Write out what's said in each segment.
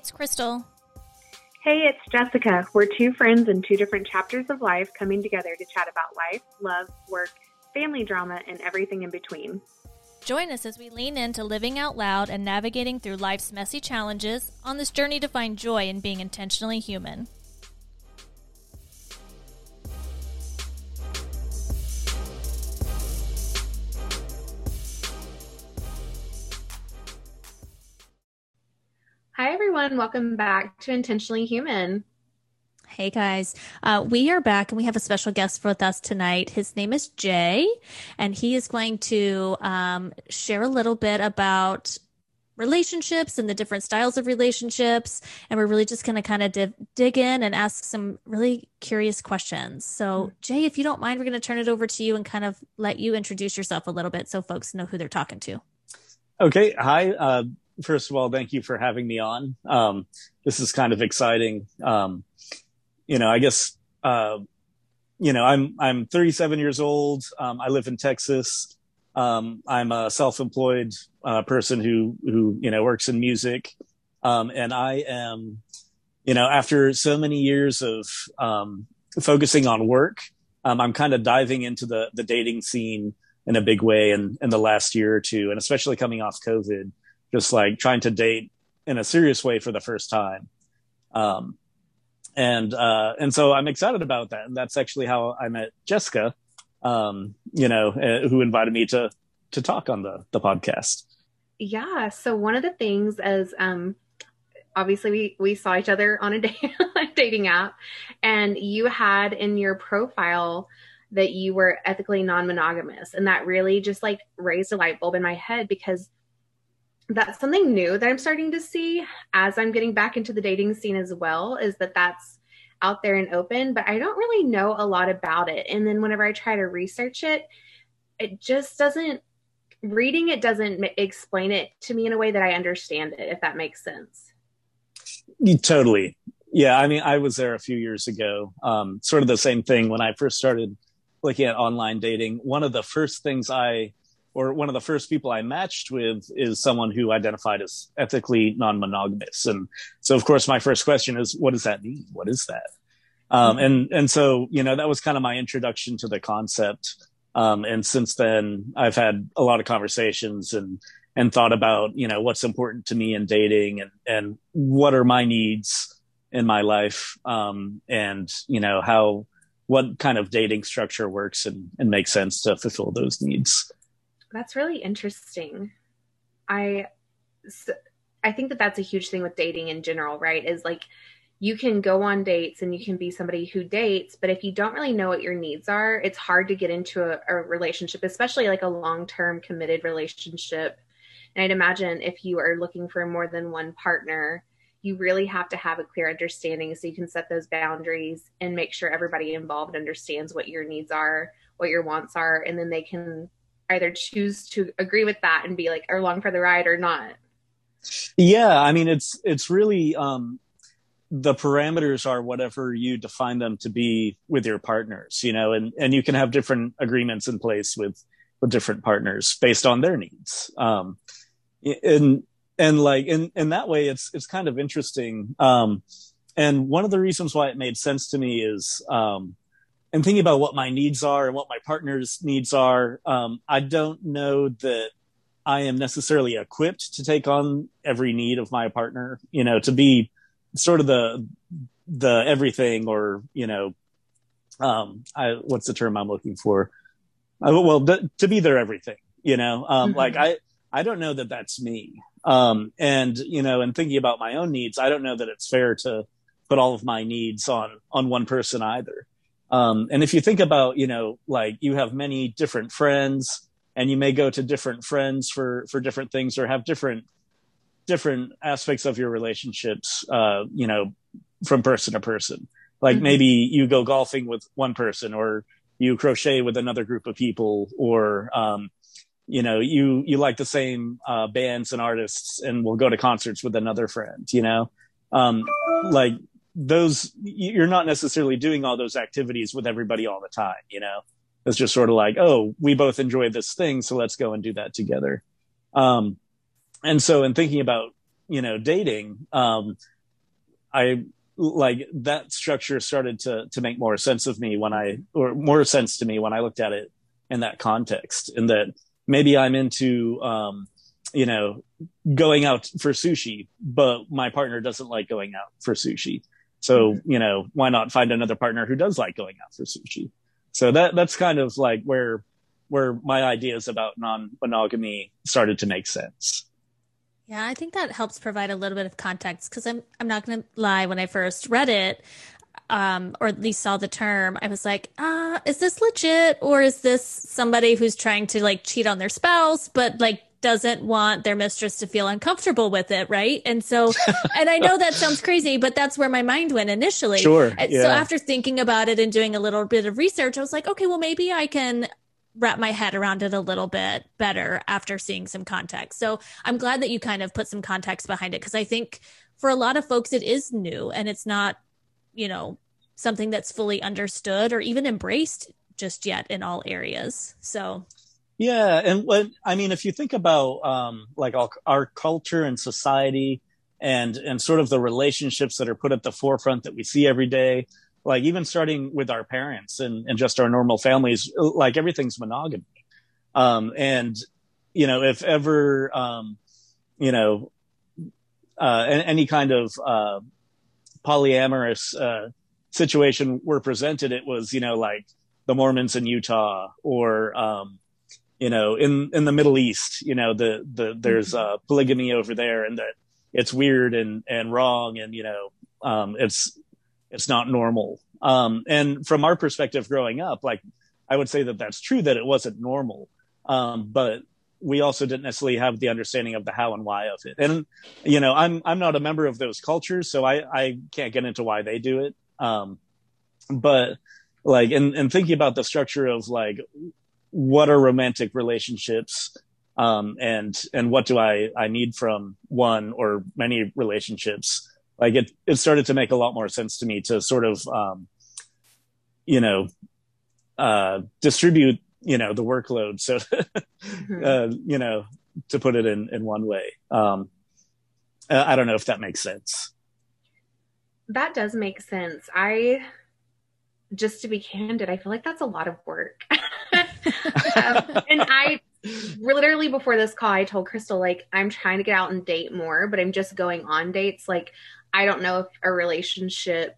it's Crystal. Hey, it's Jessica. We're two friends in two different chapters of life coming together to chat about life, love, work, family drama, and everything in between. Join us as we lean into living out loud and navigating through life's messy challenges on this journey to find joy in being intentionally human. Welcome back to Intentionally Human. Hey guys, uh, we are back and we have a special guest with us tonight. His name is Jay, and he is going to um, share a little bit about relationships and the different styles of relationships. And we're really just going to kind of div- dig in and ask some really curious questions. So, mm-hmm. Jay, if you don't mind, we're going to turn it over to you and kind of let you introduce yourself a little bit so folks know who they're talking to. Okay. Hi. Uh, first of all, thank you for having me on. Um, this is kind of exciting. Um, you know, I guess, uh, you know, I'm, I'm 37 years old. Um, I live in Texas. Um, I'm a self-employed, uh, person who, who, you know, works in music. Um, and I am, you know, after so many years of, um, focusing on work, I'm kind of diving into the, the dating scene in a big way in, in the last year or two, and especially coming off COVID, just like trying to date in a serious way for the first time. Um, and uh, and so I'm excited about that. And that's actually how I met Jessica, um, you know, uh, who invited me to to talk on the the podcast. Yeah. So one of the things is um, obviously we we saw each other on a, dating app, and you had in your profile that you were ethically non-monogamous, and that really just like raised a light bulb in my head because that's something new that I'm starting to see as I'm getting back into the dating scene as well is that that's out there and open, but I don't really know a lot about it. And then whenever I try to research it, it just doesn't reading it doesn't explain it to me in a way that I understand it if that makes sense. Totally. Yeah, I mean I was there a few years ago. Um sort of the same thing when I first started looking at online dating. One of the first things I or one of the first people I matched with is someone who identified as ethically non-monogamous. And so, of course, my first question is, what does that mean? What is that? Um, and, and so, you know, that was kind of my introduction to the concept. Um, and since then I've had a lot of conversations and, and thought about, you know, what's important to me in dating and, and what are my needs in my life. Um, and, you know, how, what kind of dating structure works and, and makes sense to fulfill those needs. That's really interesting. I I think that that's a huge thing with dating in general, right? Is like you can go on dates and you can be somebody who dates, but if you don't really know what your needs are, it's hard to get into a, a relationship, especially like a long-term committed relationship. And I'd imagine if you are looking for more than one partner, you really have to have a clear understanding so you can set those boundaries and make sure everybody involved understands what your needs are, what your wants are, and then they can either choose to agree with that and be like along for the ride or not. Yeah i mean it's it's really um the parameters are whatever you define them to be with your partners you know and and you can have different agreements in place with with different partners based on their needs. Um and and like in in that way it's it's kind of interesting. Um and one of the reasons why it made sense to me is um and thinking about what my needs are and what my partner's needs are, um, I don't know that I am necessarily equipped to take on every need of my partner, you know, to be sort of the, the everything or, you know, um, I, what's the term I'm looking for? Uh, well, th- to be their everything, you know, um, mm-hmm. like I, I don't know that that's me. Um, and, you know, and thinking about my own needs, I don't know that it's fair to put all of my needs on, on one person either. Um, and if you think about, you know, like you have many different friends and you may go to different friends for, for different things or have different, different aspects of your relationships, uh, you know, from person to person. Like mm-hmm. maybe you go golfing with one person or you crochet with another group of people or, um, you know, you, you like the same, uh, bands and artists and will go to concerts with another friend, you know? Um, like those you're not necessarily doing all those activities with everybody all the time you know it's just sort of like oh we both enjoy this thing so let's go and do that together um and so in thinking about you know dating um I like that structure started to to make more sense of me when I or more sense to me when I looked at it in that context. In that maybe I'm into um, you know going out for sushi, but my partner doesn't like going out for sushi. So you know why not find another partner who does like going out for sushi? So that that's kind of like where where my ideas about non monogamy started to make sense. Yeah, I think that helps provide a little bit of context because I'm I'm not going to lie. When I first read it, um, or at least saw the term, I was like, ah, uh, is this legit or is this somebody who's trying to like cheat on their spouse, but like doesn't want their mistress to feel uncomfortable with it, right? And so, and I know that sounds crazy, but that's where my mind went initially. Sure. Yeah. So after thinking about it and doing a little bit of research, I was like, okay, well, maybe I can wrap my head around it a little bit better after seeing some context. So I'm glad that you kind of put some context behind it because I think for a lot of folks it is new and it's not, you know, something that's fully understood or even embraced just yet in all areas. So yeah, and when I mean, if you think about um, like our, our culture and society, and and sort of the relationships that are put at the forefront that we see every day, like even starting with our parents and, and just our normal families, like everything's monogamy. Um, and, you know, if ever, um, you know, uh, any kind of, uh, polyamorous, uh, situation were presented, it was, you know, like the Mormons in Utah or, um, you know, in, in the Middle East, you know, the, the, there's, uh, polygamy over there and that it's weird and, and wrong. And, you know, um, it's, it's not normal. Um, and from our perspective growing up, like I would say that that's true that it wasn't normal. Um, but we also didn't necessarily have the understanding of the how and why of it. And, you know, I'm, I'm not a member of those cultures, so I, I can't get into why they do it. Um, but like, and, and thinking about the structure of like, what are romantic relationships? Um, and, and what do I, I need from one or many relationships? like it it started to make a lot more sense to me to sort of um, you know uh, distribute you know the workload so mm-hmm. uh, you know to put it in in one way um, i don't know if that makes sense that does make sense i just to be candid i feel like that's a lot of work um, and i literally before this call i told crystal like i'm trying to get out and date more but i'm just going on dates like I don't know if a relationship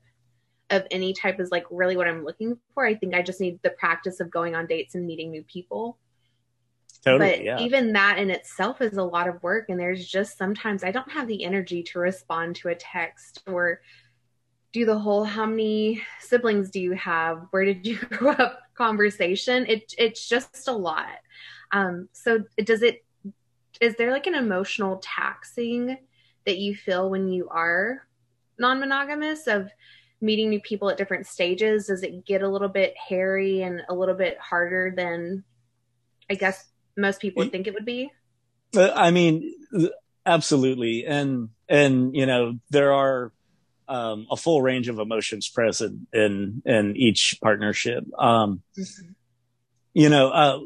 of any type is like really what I'm looking for. I think I just need the practice of going on dates and meeting new people. Totally, but yeah. even that in itself is a lot of work. And there's just sometimes I don't have the energy to respond to a text or do the whole how many siblings do you have? Where did you grow up conversation? It it's just a lot. Um, so does it is there like an emotional taxing that you feel when you are non-monogamous of meeting new people at different stages does it get a little bit hairy and a little bit harder than i guess most people would think it would be uh, i mean absolutely and and you know there are um, a full range of emotions present in in each partnership um, mm-hmm. you know uh,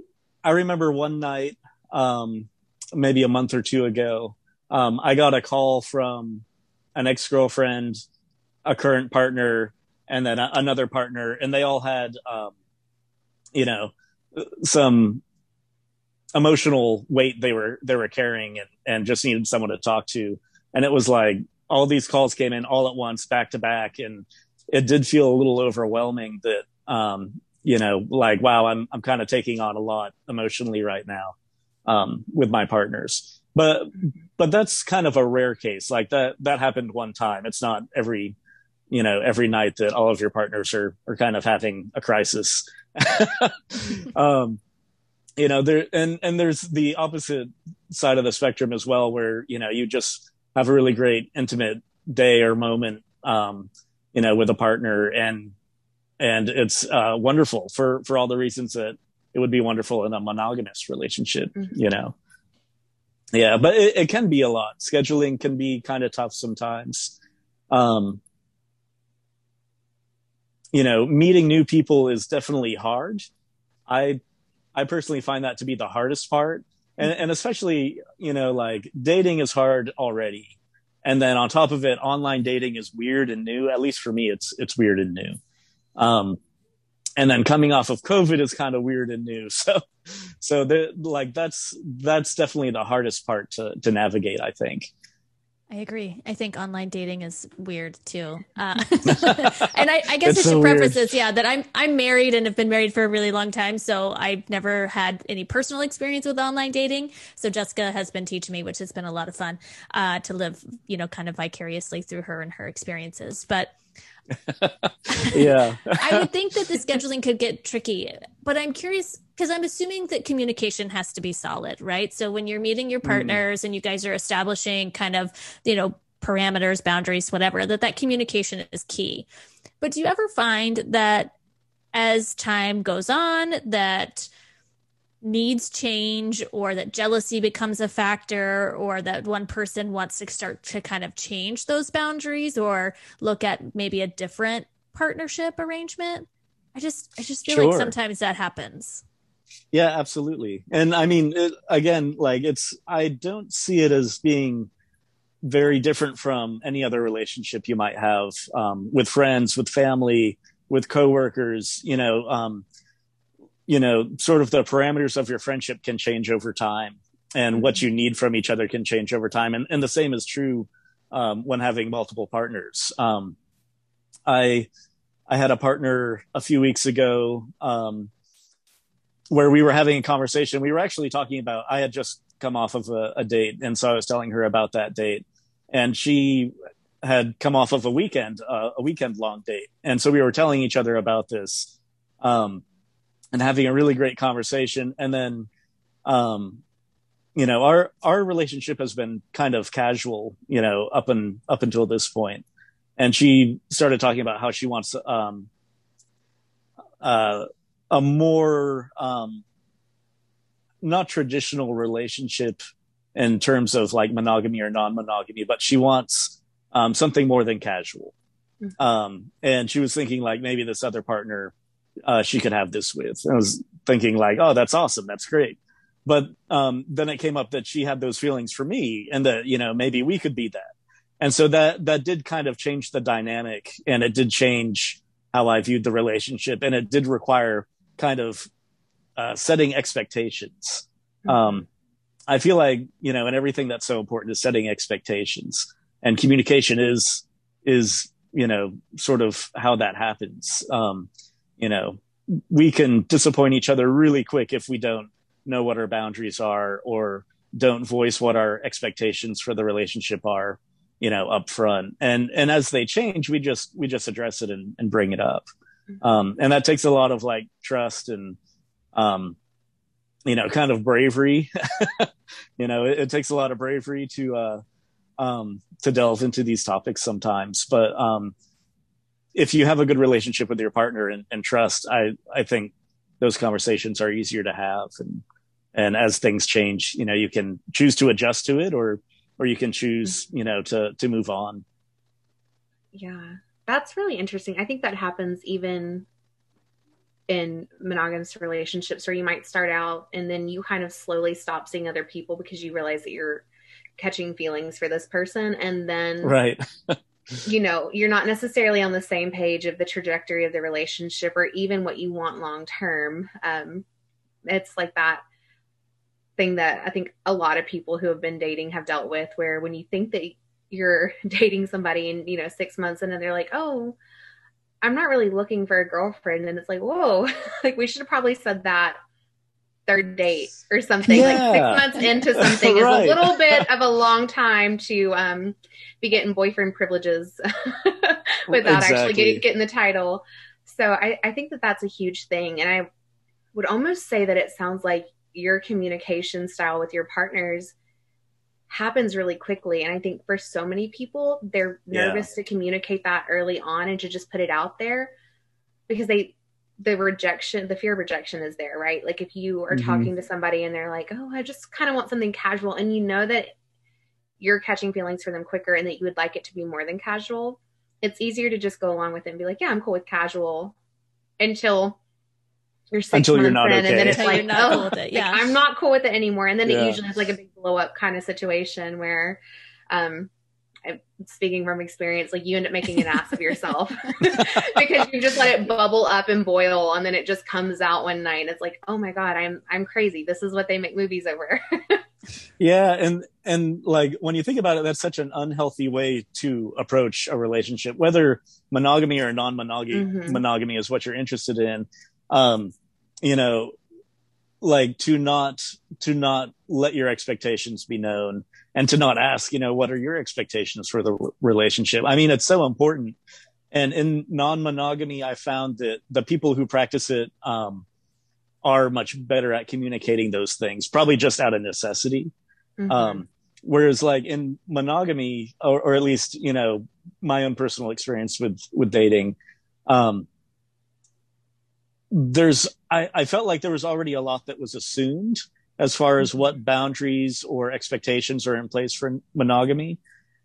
i remember one night um, maybe a month or two ago um, I got a call from an ex girlfriend, a current partner, and then a, another partner, and they all had, um, you know, some emotional weight they were they were carrying and, and just needed someone to talk to. And it was like all these calls came in all at once, back to back, and it did feel a little overwhelming that um, you know, like wow, I'm I'm kind of taking on a lot emotionally right now um, with my partners. But but that's kind of a rare case. Like that that happened one time. It's not every you know every night that all of your partners are are kind of having a crisis. Um you know there and and there's the opposite side of the spectrum as well where you know you just have a really great intimate day or moment um you know with a partner. And and it's uh wonderful for for all the reasons that it would be wonderful in a monogamous relationship mm-hmm. you know? Yeah but it, it, can be a lot. Scheduling can be kind of tough sometimes. Um you know meeting new people is definitely hard. I i personally find that to be the hardest part and and especially you know like dating is hard already and then on top of it, online dating is weird and new. At least for me, it's it's weird and new. Um, and then coming off of COVID is kind of weird and new. So, so the, like that's that's definitely the hardest part to to navigate. I think. I agree. I think online dating is weird too. Uh, and I, I guess it's I should so preface this, yeah, that I'm I'm married and have been married for a really long time, so I've never had any personal experience with online dating. So Jessica has been teaching me, which has been a lot of fun uh, to live, you know, kind of vicariously through her and her experiences. But yeah. I would think that the scheduling could get tricky, but I'm curious because I'm assuming that communication has to be solid, right? So when you're meeting your mm. partners mm. and you guys are establishing kind of, you know, parameters, boundaries, whatever, that that communication is key. But do you ever find that as time goes on that needs change or that jealousy becomes a factor or that one person wants to start to kind of change those boundaries or look at maybe a different partnership arrangement i just i just feel sure. like sometimes that happens yeah absolutely and i mean it, again like it's i don't see it as being very different from any other relationship you might have um, with friends with family with coworkers you know um, you know, sort of the parameters of your friendship can change over time and what mm-hmm. you need from each other can change over time. And, and the same is true um, when having multiple partners. Um, I, I had a partner a few weeks ago um, where we were having a conversation. We were actually talking about, I had just come off of a, a date. And so I was telling her about that date. And she had come off of a weekend, uh, a weekend long date. And so we were telling each other about this. Um, and having a really great conversation. And then, um, you know, our, our relationship has been kind of casual, you know, up and up until this point. And she started talking about how she wants, um, uh, a more, um, not traditional relationship in terms of like monogamy or non-monogamy, but she wants, um, something more than casual. Mm-hmm. Um, and she was thinking like maybe this other partner, uh, she could have this with. I was thinking like, oh, that's awesome. That's great. But um, then it came up that she had those feelings for me and that, you know, maybe we could be that. And so that, that did kind of change the dynamic and it did change how I viewed the relationship. And it did require kind of uh, setting expectations. Mm-hmm. Um, I feel like, you know, and everything that's so important is setting expectations and communication is, is, you know, sort of how that happens. Um, you know, we can disappoint each other really quick if we don't know what our boundaries are or don't voice what our expectations for the relationship are, you know, up front. And and as they change, we just we just address it and, and bring it up. Mm-hmm. Um, and that takes a lot of like trust and um, you know, kind of bravery. you know, it, it, takes a lot of bravery to uh um to delve into these topics sometimes. But um if you have a good relationship with your partner and, and trust, I, I think those conversations are easier to have. And, and as things change, you know, you can choose to adjust to it or, or you can choose, you know, to, to move on. Yeah. That's really interesting. I think that happens even in monogamous relationships where you might start out and then you kind of slowly stop seeing other people because you realize that you're catching feelings for this person and then right you know, you're not necessarily on the same page of the trajectory of the relationship or even what you want long term. Um, it's like that thing that I think a lot of people who have been dating have dealt with, where when you think that you're dating somebody in, you know, six months and then they're like, oh, I'm not really looking for a girlfriend. And it's like, whoa, like we should have probably said that third date or something yeah. like six months into something right. is a little bit of a long time to um, be getting boyfriend privileges without exactly. actually getting, getting the title so I, I think that that's a huge thing and i would almost say that it sounds like your communication style with your partners happens really quickly and i think for so many people they're nervous yeah. to communicate that early on and to just put it out there because they the rejection, the fear of rejection is there, right? Like if you are mm-hmm. talking to somebody and they're like, "Oh, I just kind of want something casual," and you know that you're catching feelings for them quicker and that you would like it to be more than casual, it's easier to just go along with it and be like, "Yeah, I'm cool with casual," until you're six until you're not in, okay. and then it's like, "Oh, cool yeah. like, I'm not cool with it anymore," and then yeah. it usually is like a big blow up kind of situation where, um, speaking from experience, like you end up making an ass of yourself because you just let it bubble up and boil, and then it just comes out one night. And it's like, oh my god, I'm I'm crazy. This is what they make movies over. yeah, and and like when you think about it, that's such an unhealthy way to approach a relationship, whether monogamy or non-monogamy mm-hmm. monogamy is what you're interested in. Um, you know, like to not to not let your expectations be known and to not ask you know what are your expectations for the relationship? I mean it's so important. And in non-monogamy i found that the people who practice it um, are much better at communicating those things probably just out of necessity. Mm-hmm. um, whereas like in monogamy or, or, at least you know my own personal experience with with dating um, there's I, I felt like there was already a lot that was assumed as far as what boundaries or expectations are in place for monogamy.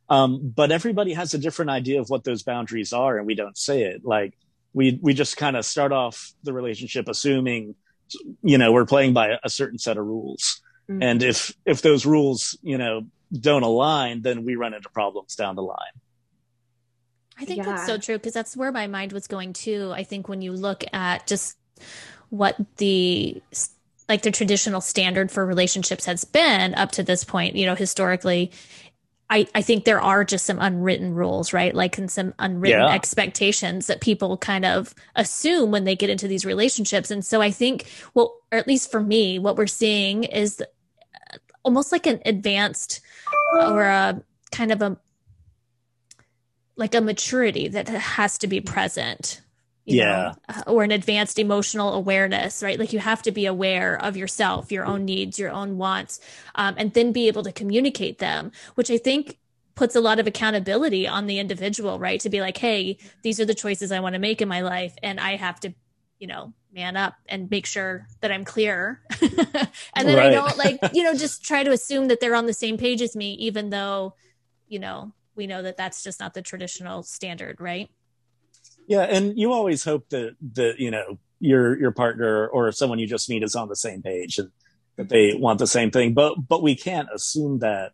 Um, but everybody has a different idea of what those boundaries are, and we don't say it. Like we we just kind of start off the relationship assuming, you know, we're playing by a certain set of rules, mm-hmm. and if if those rules, you know, don't align, then we run into problems down the line. I think yeah. that's so true because that's where my mind was going too. I think when you look at just what the like the traditional standard for relationships has been up to this point, you know, historically, I, I think there are just some unwritten rules, right? Like and some unwritten yeah. expectations that people kind of assume when they get into these relationships. And so I think, well, or at least for me, what we're seeing is almost like an advanced or a kind of a like a maturity that has to be present yeah know, uh, or an advanced emotional awareness right? Like you have to be aware of yourself your own needs your own wants um, and then be able to communicate them which i think puts a lot of accountability on the individual right? To be like hey these are the choices i want to make in my life and i have to you know man up and make sure that i'm clear. And then right. i don't like you know just try to assume that they're on the same page as me even though you know we know that that's just not the traditional standard right yeah, and you always hope that that you know your your partner or someone you just meet is on the same page and that they want the same thing. But but we can't assume that.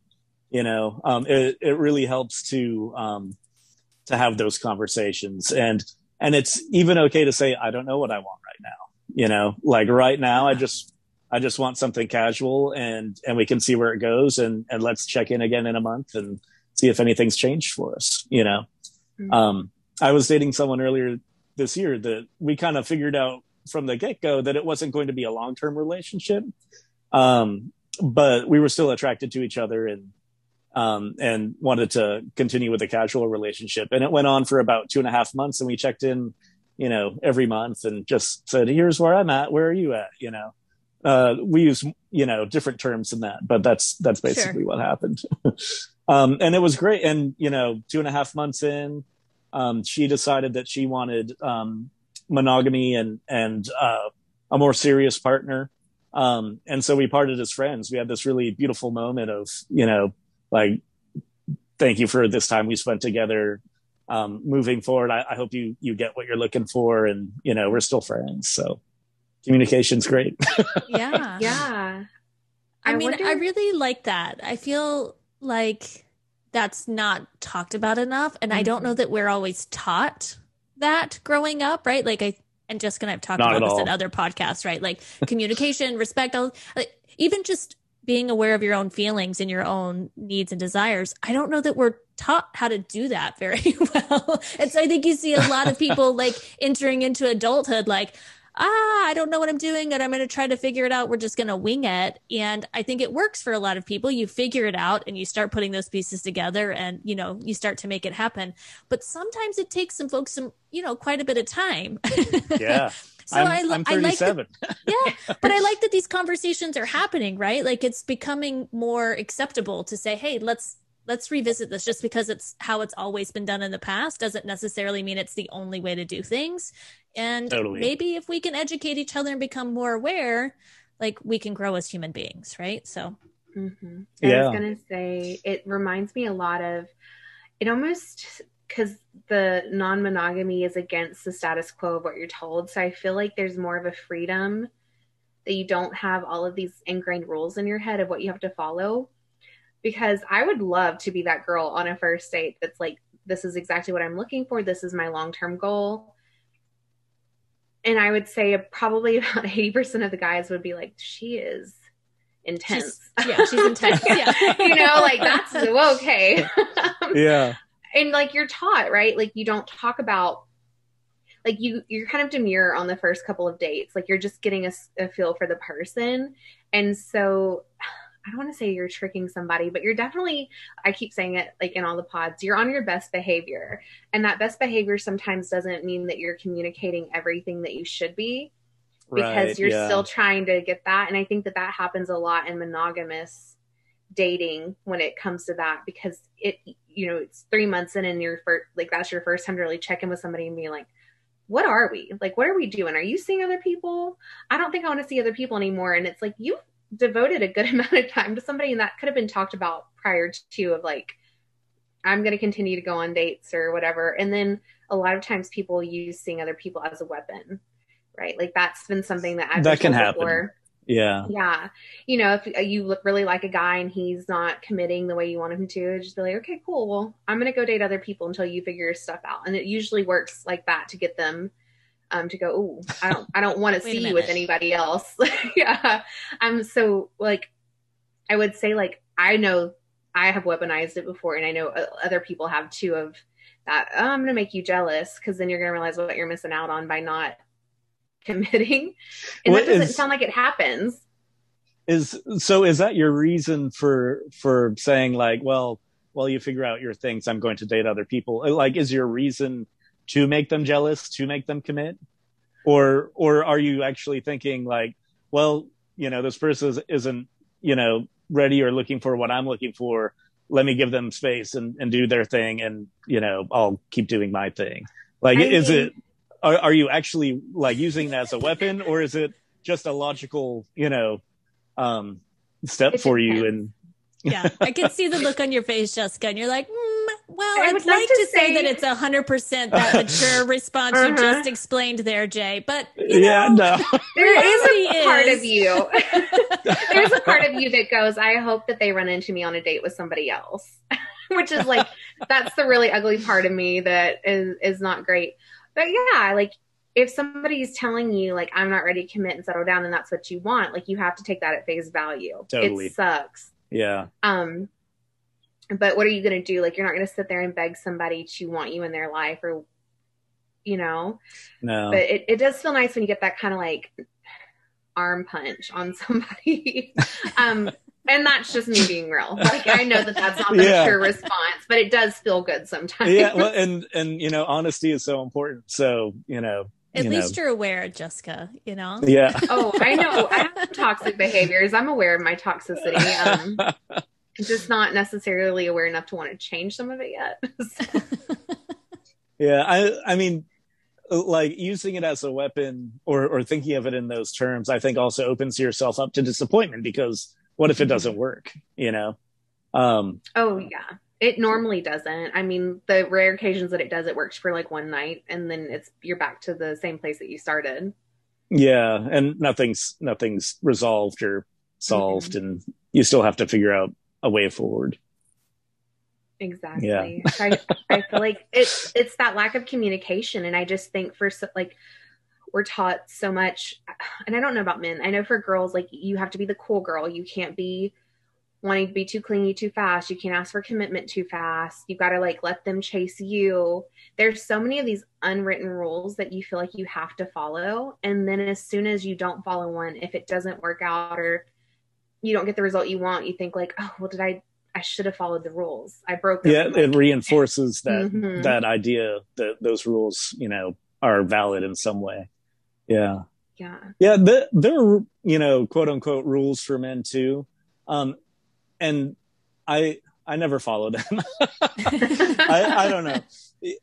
You know, um, it it really helps to um, to have those conversations and and it's even okay to say I don't know what I want right now. You know, like right now I just I just want something casual and and we can see where it goes and and let's check in again in a month and see if anything's changed for us. You know. Mm-hmm. Um, I was dating someone earlier this year that we kind of figured out from the get go that it wasn't going to be a long term relationship. Um, but we were still attracted to each other and, um, and wanted to continue with a casual relationship. And it went on for about two and a half months and we checked in, you know, every month and just said, here's where I'm at. Where are you at? You know, uh, we use, you know, different terms than that, but that's, that's basically sure. what happened. um, and it was great. And, you know, two and a half months in, um, she decided that she wanted um, monogamy and and uh, a more serious partner. Um, and so we parted as friends. We had this really beautiful moment of, you know, like, thank you for this time we spent together. Um, moving forward, I, I, hope you you get what you're looking for, and you know, we're still friends. So communication's great. yeah, yeah. I, I mean, wonder... I really like that. I feel like that's not talked about enough. And mm-hmm. I don't know mm-hmm. that we're always taught that growing up, right? Like I and Jessica and I've talked not about this in other podcasts, right? Like communication, respect, all like, even just being aware of your own feelings and your own needs and desires. I don't know that we're taught how to do that very well. and so I think you see a lot of people like entering into adulthood like, ah, I don't know what I'm doing and I'm going to try to figure it out. We're just going to wing it. And I think it works for a lot of people. You figure it out and you start putting those pieces together and, you know, you start to make it happen. But sometimes it takes some folks some, you know, quite a bit of time. Yeah. So I'm, I, I'm 37. I like that, yeah, but I like that these conversations are happening, right? Like it's becoming more acceptable to say, "Hey, let's let's revisit this just because it's how it's always been done in the past doesn't necessarily mean it's the only way to do things and totally. maybe if we can educate each other and become more aware like we can grow as human beings right so mm-hmm. yeah. i was gonna say it reminds me a lot of it almost because the non-monogamy is against the status quo of what you're told so i feel like there's more of a freedom that you don't have all of these ingrained rules in your head of what you have to follow because I would love to be that girl on a first date that's like, this is exactly what I'm looking for. This is my long term goal. And I would say probably about 80% of the guys would be like, she is intense. She's, yeah, she's intense. Yeah. you know, like that's okay. yeah. And like you're taught, right? Like you don't talk about like you you're kind of demure on the first couple of dates. Like you're just getting a, a feel for the person. And so I don't want to say you're tricking somebody, but you're definitely, I keep saying it like in all the pods, you're on your best behavior. And that best behavior sometimes doesn't mean that you're communicating everything that you should be because right, you're yeah. still trying to get that. And I think that that happens a lot in monogamous dating when it comes to that because it, you know, it's three months in and you're first, like, that's your first time to really check in with somebody and be like, what are we? Like, what are we doing? Are you seeing other people? I don't think I want to see other people anymore. And it's like, you devoted a good amount of time to somebody and that could have been talked about prior to of like i'm going to continue to go on dates or whatever. And then a lot of times people use seeing other people as a weapon right? Like that's been something that I've that can happen. before. yeah. Yeah. You know if you really like a guy and he's not committing the way you want him to just be like okay cool. Well i'm going to go date other people until you figure your stuff out. And it usually works like that to get them um, to go, oh, I don't, I don't want to see you with anybody else. yeah. Um, so like, I would say like, I know I have weaponized it before and I know other people have too of that. Oh, I'm going to make you jealous. Cause then you're going to realize what you're missing out on by not committing. And what that doesn't is, sound like it happens. Is so, is that your reason for, for saying like, well, well, you figure out your things. I'm going to date other people. Like, is your reason to make them jealous, to make them commit? Or, or are you actually thinking like, well, you know, this person isn't, you know, ready or looking for what I'm looking for. Let me give them space and, and do their thing. And, you know, I'll keep doing my thing. Like, I is it, are, are you actually like using it as a weapon or is it just a logical, you know, um, step for you? And yeah, I can see the look on your face, Jessica, and you're like, mm, well, I would like, like to, to say, say, that it's a hundred percent that mature response uh-huh. you just explained there, Jay. But yeah, know, no, there is a part of you. There's a part of you that goes, I hope that they run into me on a date with somebody else, which is like that's the really ugly part of me that is is not great. But yeah, like if somebody's telling you like I'm not ready to commit and settle down, and that's what you want, like you have to take that at face value. Totally, it sucks. Yeah. Um but what are you going to do like you're not going to sit there and beg somebody to want you in their life or you know no but it, it does feel nice when you get that kind of like arm punch on somebody um and that's just me being real like i know that that's not the yeah. mature response but it does feel good sometimes yeah well and and you know honesty is so important so you know at you least know. you're aware, Jessica, you know? Yeah. oh, I know. I have toxic behaviors. I'm aware of my toxicity. Um, just not necessarily aware enough to want to change some of it yet. yeah, I I mean like using it as a weapon or or thinking of it in those terms, I think also opens yourself up to disappointment because what if it doesn't mm-hmm. work, you know? Um Oh yeah. It normally doesn't. I mean, the rare occasions that it does, it works for like one night and then it's you're back to the same place that you started. Yeah, and nothing's nothing's resolved or solved mm-hmm. and you still have to figure out a way forward. Exactly. Yeah. I, I feel like it's it's that lack of communication, and I just think for like we're taught so much, and I don't know about men. I know for girls, like you have to be the cool girl. You can't be wanting to be too clingy too fast. You can't ask for commitment too fast. You've got to like let them chase you. There's so many of these unwritten rules that you feel like you have to follow. And then as soon as you don't follow one, if it doesn't work out or you don't get the result you want, you think like, oh, well, did I? I should have followed the rules. I broke them. Yeah, it reinforces that mm-hmm. that idea that those rules, you know, are valid in some way. Yeah. Yeah. Yeah. The, there are, you know, quote unquote rules for men too. Um, and I, I never followed them. I, I don't know.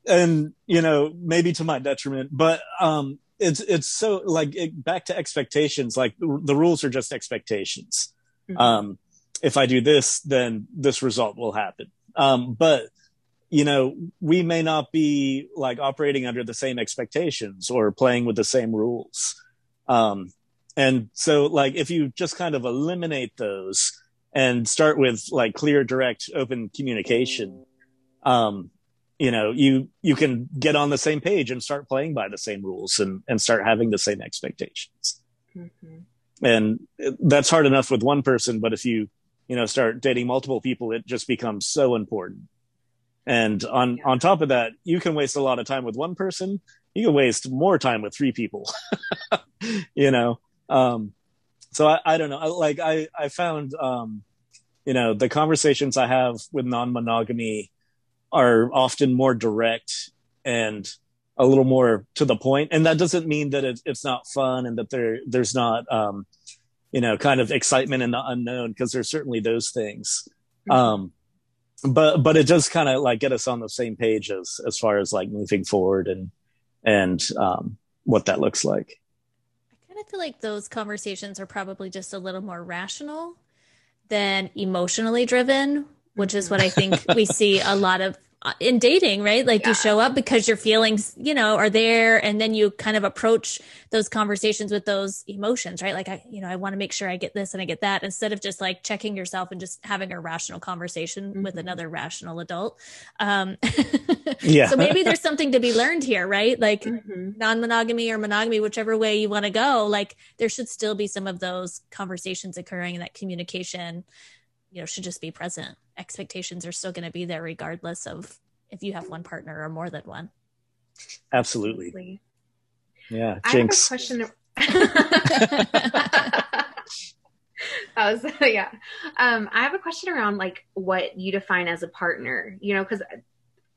And, you know, maybe to my detriment, but, um, it's, it's so like it, back to expectations. Like the, the rules are just expectations. Mm-hmm. Um, if I do this, then this result will happen. Um, but you know, we may not be like operating under the same expectations or playing with the same rules. Um, and so like if you just kind of eliminate those and start with like clear, direct, open communication, um, you know, you you can get on the same page and start playing by the same rules and and start having the same expectations. Mm-hmm. And that's hard enough with one person, but if you you know start dating multiple people, it just becomes so important. And on yeah. on top of that, you can waste a lot of time with one person. You can waste more time with three people. you know, um, so I, I don't know. I, like I I found um, you know the conversations I have with non monogamy are often more direct and a little more to the point. And that doesn't mean that it, it's not fun and that there there's not um, you know kind of excitement in the unknown because there's certainly those things. Mm-hmm. Um, but but it does kind of like get us on the same page as as far as like moving forward and and um, what that looks like. I kind of feel like those conversations are probably just a little more rational than emotionally driven, which is what I think we see a lot of in dating, right? Like yeah. you show up because your feelings, you know, are there and then you kind of approach those conversations with those emotions, right? Like I, you know, I want to make sure I get this and I get that instead of just like checking yourself and just having a rational conversation mm-hmm. with another rational adult. Um yeah. so maybe there's something to be learned here, right? Like mm-hmm. non-monogamy or monogamy, whichever way you want to go, like there should still be some of those conversations occurring and that communication you know should just be present. Expectations are still going to be there regardless of if you have one partner or more than one. Absolutely. Yeah jinx. i have a question oh, so, yeah. Um, i have a question around like what you define as a partner you know because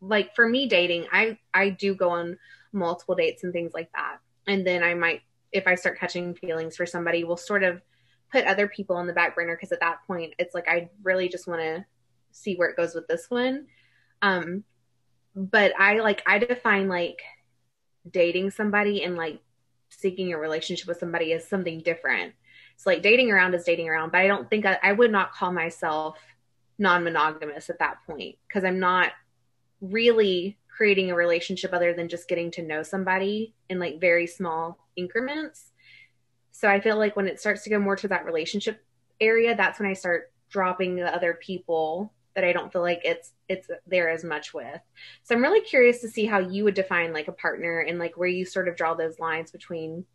like for me dating i i do go on multiple dates and things like that. And then i might if i start catching feelings for somebody we'll sort of put other people on the back burner because at that point it's like I really just want to see where it goes with this one. Um, but I like I define like dating somebody and like seeking a relationship with somebody as something different. It's like dating around is dating around, but I don't think I, I would not call myself non-monogamous at that point because I'm not really creating a relationship other than just getting to know somebody in like very small increments. So I feel like when it starts to go more to that relationship area, that's when I start dropping the other people that I don't feel like it's it's there as much with. So I'm really curious to see how you would define like a partner and like where you sort of draw those lines between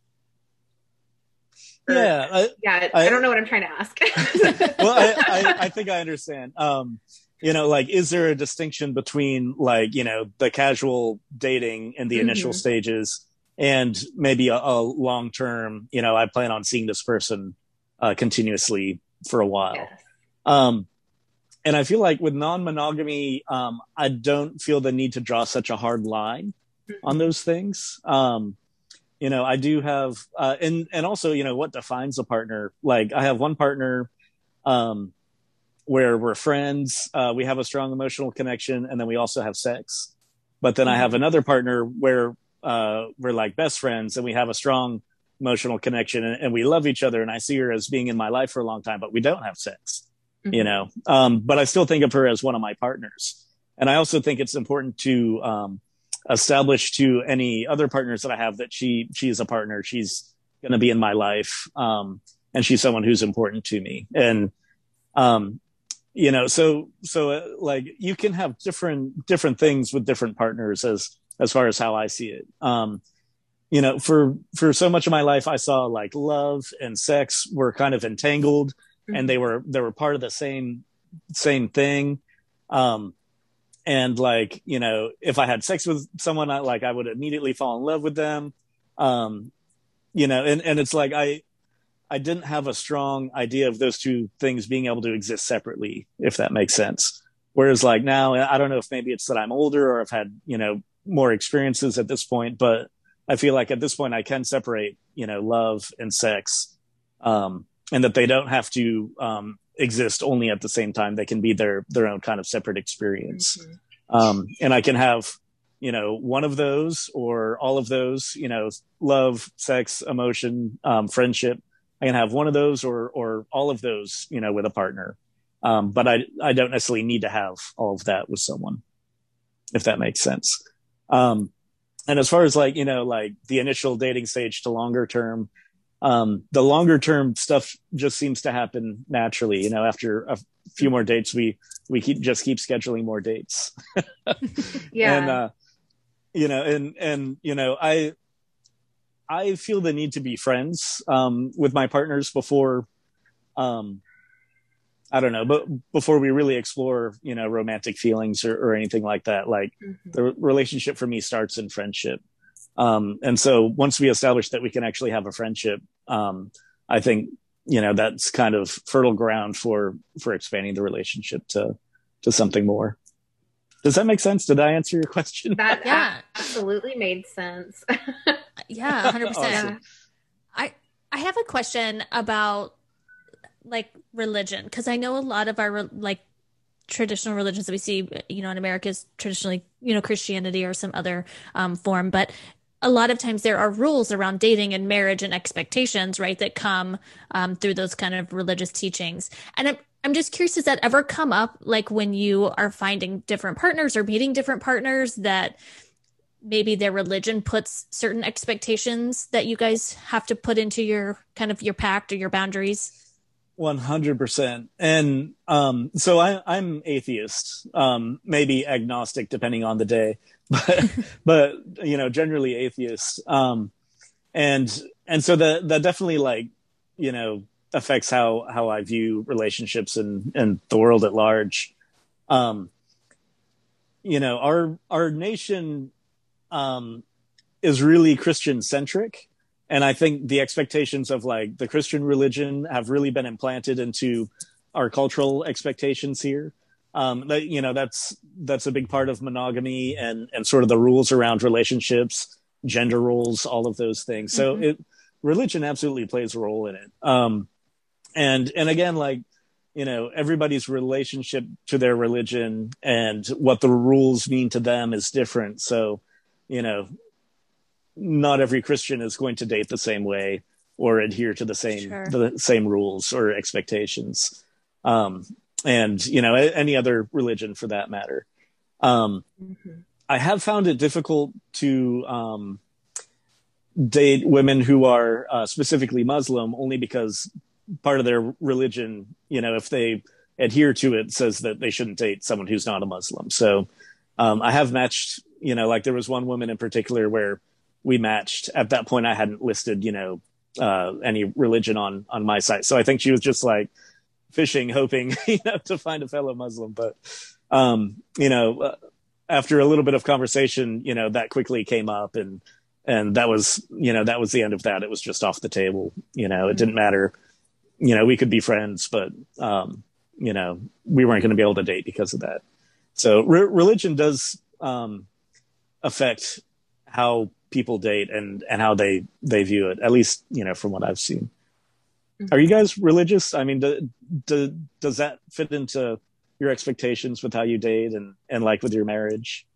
or, yeah I, yeah I, I, don't know what i'm trying to ask well I, I, think i understand um you know like is there a distinction between like you know the casual dating in the mm-hmm. initial stages and maybe a, a long term, you know, I plan on seeing this person uh, continuously for a while. Yes. Um, and I feel like with non monogamy, um, I don't feel the need to draw such a hard line mm-hmm. on those things. Um, you know, I do have, uh, and, and also, you know, what defines a partner? Like I have one partner, um, where we're friends, uh, we have a strong emotional connection, and then we also have sex. But then mm-hmm. I have another partner where uh, we're like best friends and we have a strong emotional connection and, and, we love each other. And I see her as being in my life for a long time, but we don't have sex, mm-hmm. you know. Um, but I still think of her as one of my partners. And I also think it's important to um, establish to any other partners that I have that she she is a partner. She's going to be in my life, um, and she's someone who's important to me. And um, you know, so so uh, like you can have different different things with different partners as as far as how I see it. Um, you know, for for so much of my life, I saw like love and sex were kind of entangled, mm-hmm. and they were they were part of the same same thing. Um, and like you know, if I had sex with someone, I like I would immediately fall in love with them. Um, you know, and and it's like I I didn't have a strong idea of those two things being able to exist separately, if that makes sense. Whereas like now, I don't know if maybe it's that I'm older or I've had, you know, more experiences at this point, but I feel like at this point I can separate, you know, love and sex, um, and that they don't have to um, exist only at the same time. They can be their their own kind of separate experience, mm-hmm. um, and I can have, you know, one of those or all of those, you know, love, sex, emotion, um, friendship. I can have one of those or or all of those, you know, with a partner. Um, but I I don't necessarily need to have all of that with someone, if that makes sense. Um, and as far as like, you know, like the initial dating stage to longer term, um, the longer term stuff just seems to happen naturally. You know, after a few more dates, we we keep just keep scheduling more dates. Yeah. and uh, you know, and and you know, I I feel the need to be friends um, with my partners before. Um, I don't know, but before we really explore, you know, romantic feelings or, or anything like that, like Mhm. the relationship for me starts in friendship. Um, and so once we establish that we can actually have a friendship, um, I think, you know, that's kind of fertile ground for, for expanding the relationship to, to something more. Does that make sense? Did I answer your question? That Yeah. absolutely made sense. Yeah, hundred percent. Awesome. I I have a question about like religion because I know a lot of our like traditional religions that we see, you know, in America is traditionally, you know, Christianity or some other um, form, but a lot of times there are rules around dating and marriage and expectations, right, that come um, through those kind of religious teachings. And I'm I'm just curious, does that ever come up, like when you are finding different partners or meeting different partners that maybe their religion puts certain expectations that you guys have to put into your kind of your pact or your boundaries? One hundred percent. And um, so I, I'm atheist, um, maybe agnostic depending on the day, but but you know generally atheist. Um, and and so that that definitely like you know affects how how I view relationships and and the world at large. Um, you know our our nation um, is really Christian centric and I think the expectations of like the Christian religion have really been implanted into our cultural expectations here. Um, that, you know, that's that's a big part of monogamy and and sort of the rules around relationships, gender roles, all of those things. So Mhm. it religion absolutely plays a role in it. Um, and and again, like you know, everybody's relationship to their religion and what the rules mean to them is different. So, you know, not every Christian is going to date the same way or adhere to the same Sure. the same rules or expectations. Um, and you know, any other religion for that matter. Um, Mhm. I have found it difficult to um, date women who are uh, specifically Muslim only because part of their religion, you know, if they adhere to it, says that they shouldn't date someone who's not a Muslim. So um, I have matched, you know, like there was one woman in particular where we matched. At that point, I hadn't listed, you know, uh, any religion on on my site, so I think she was just like fishing, hoping, you know, to find a fellow Muslim. But um, you know, uh, after a little bit of conversation, you know, that quickly came up and and that was you know that was the end of that. It was just off the table you know. It didn't matter. You know we could be friends but um you know we weren't going to be able to date because of that. So re- religion does um affect how people date and and how they they view it at least you know from what i've seen. Mm-hmm. Are you guys religious? I mean do, do, does that fit into your expectations with how you date and and like with your marriage?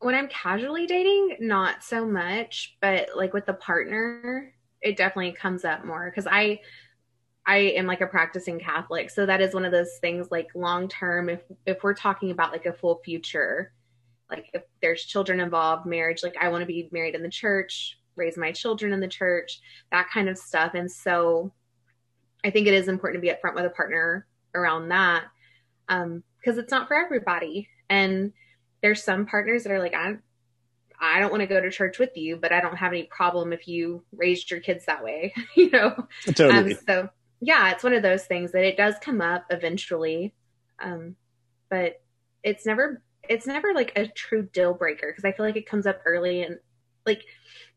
When I'm casually dating, not so much, but like with the partner, it definitely comes up more because I I am like a practicing Catholic, so that is one of those things like long term. If if we're talking about like a full future, like if there's children involved, marriage, like I want to be married in the church, raise my children in the church, that kind of stuff. And so I think it is important to be upfront with a partner around that because it's not for everybody. And there's some partners that are like, I, I don't want to go to church with you, but I don't have any problem if you raised your kids that way, you know? totally Um, so yeah, it's one of those things that it does come up eventually. Um, but it's never, it's never like a true deal breaker because I feel like it comes up early and like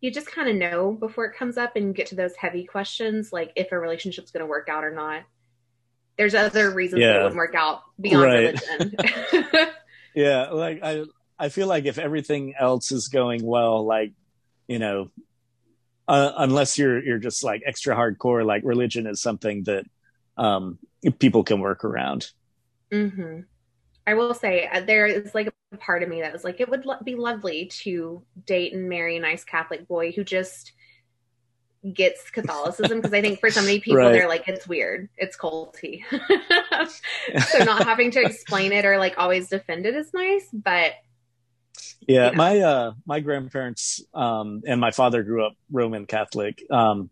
you just kind of know before it comes up and get to those heavy questions, like if a relationship's going to work out or not. There's other reasons Yeah. it wouldn't work out beyond Right. religion. yeah like i i feel like if everything else is going well like you know uh, unless you're you're just like extra hardcore like religion is something that um people can work around hmm I will say uh, there is like a part of me that was like, it would lo- be lovely to date and marry a nice Catholic boy who just gets Catholicism because I think for so many people Right. they're like, it's weird, it's culty. so not having to explain it or like always defend it is nice, but yeah Yeah. my uh my grandparents um and my father grew up roman catholic um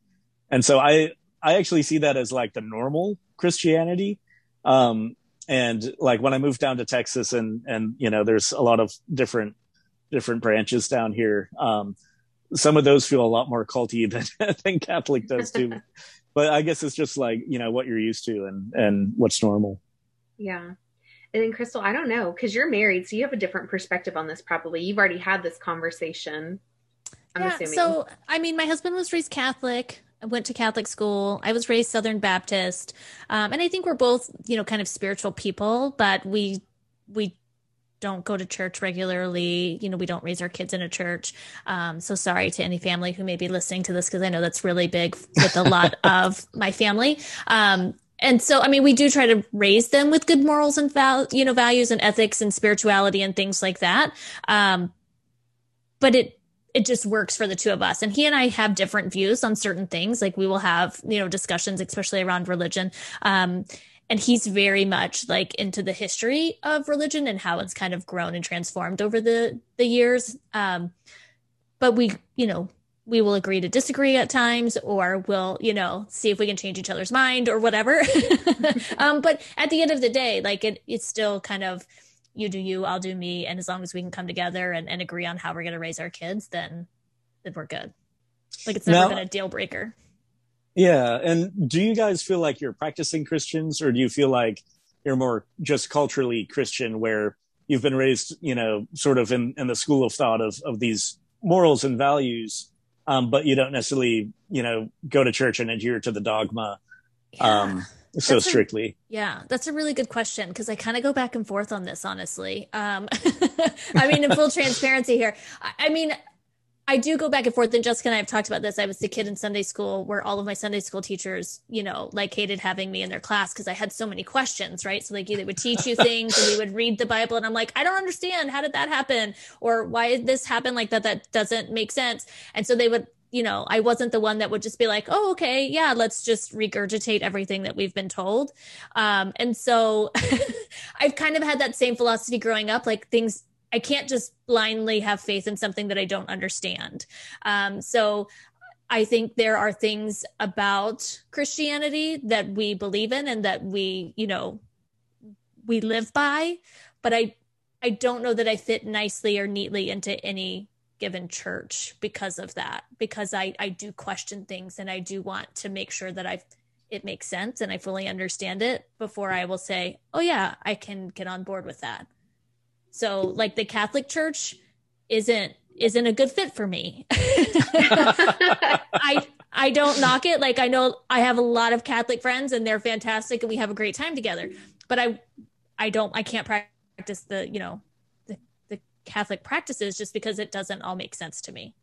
and so I I actually see that as like the normal Christianity. Um, and like when I moved down to Texas and, and, you know, there's a lot of different, different branches down here. Um, some of those feel a lot more culty than, than Catholic does too. but I guess it's just like, you know, what you're used to and, and what's normal. Yeah. And then Crystal, I don't know, because you're married, so you have a different perspective on this probably. You've already had this conversation. I'm yeah, assuming. So I mean, my husband was raised Catholic. I went to Catholic school. I was raised Southern Baptist, um, and I think we're both, you know, kind of spiritual people, but we we don't go to church regularly. You know, we don't raise our kids in a church. Um, so sorry to any family who may be listening to this because I know that's really big with a lot of my family. Um, and so, I mean, we do try to raise them with good morals and val- you know values and ethics and spirituality and things like that. Um, but it it just works for the two of us. And he and I have different views on certain things. Like we will have, you know, discussions, especially around religion. Um, and he's very much like into the history of religion and how it's kind of grown and transformed over the the years. Um, but we, you know, we will agree to disagree at times or we'll you know see if we can change each other's mind or whatever um, but at the end of the day like it, it's still kind of you do you, I'll do me. And as long as we can come together and, and agree on how we're going to raise our kids, then, then we're good. Like it's never now, been a deal breaker. Yeah. And do you guys feel like you're practicing Christians or do you feel like you're more just culturally Christian where you've been raised, you know, sort of in, in the school of thought of, of these morals and values, um, but you don't necessarily, you know, go to church and adhere to the dogma. Yeah. Um, so that's strictly? A, yeah, that's a really good question because I kind of go back and forth on this, honestly. Um, I mean, in full transparency here, I, I, mean, I do go back and forth. And Jessica and I have talked about this. I was the kid in Sunday school where all of my Sunday school teachers, you know, like hated having me in their class because I had so many questions, right? So like they would teach you things and we would read the Bible and I'm like, I don't understand. How did that happen? Or why did this happen like that? That doesn't make sense. And so they would you know, I wasn't the one that would just be like, oh, okay, yeah, let's just regurgitate everything that we've been told. Um, and so I've kind of had that same philosophy growing up, like things, I can't just blindly have faith in something that I don't understand. Um, so I think there are things about Christianity that we believe in and that we, you know, we live by, but I, I don't know that I fit nicely or neatly into any given church because of that because I I do question things and I do want to make sure that I it makes sense and I fully understand it before I will say, "Oh yeah, I can get on board with that." So, like the Catholic Church isn't isn't a good fit for me. I I don't knock it. Like I know I have a lot of Catholic friends and they're fantastic and we have a great time together. But I I don't I can't practice the, you know, Catholic practices just because it doesn't all make sense to me.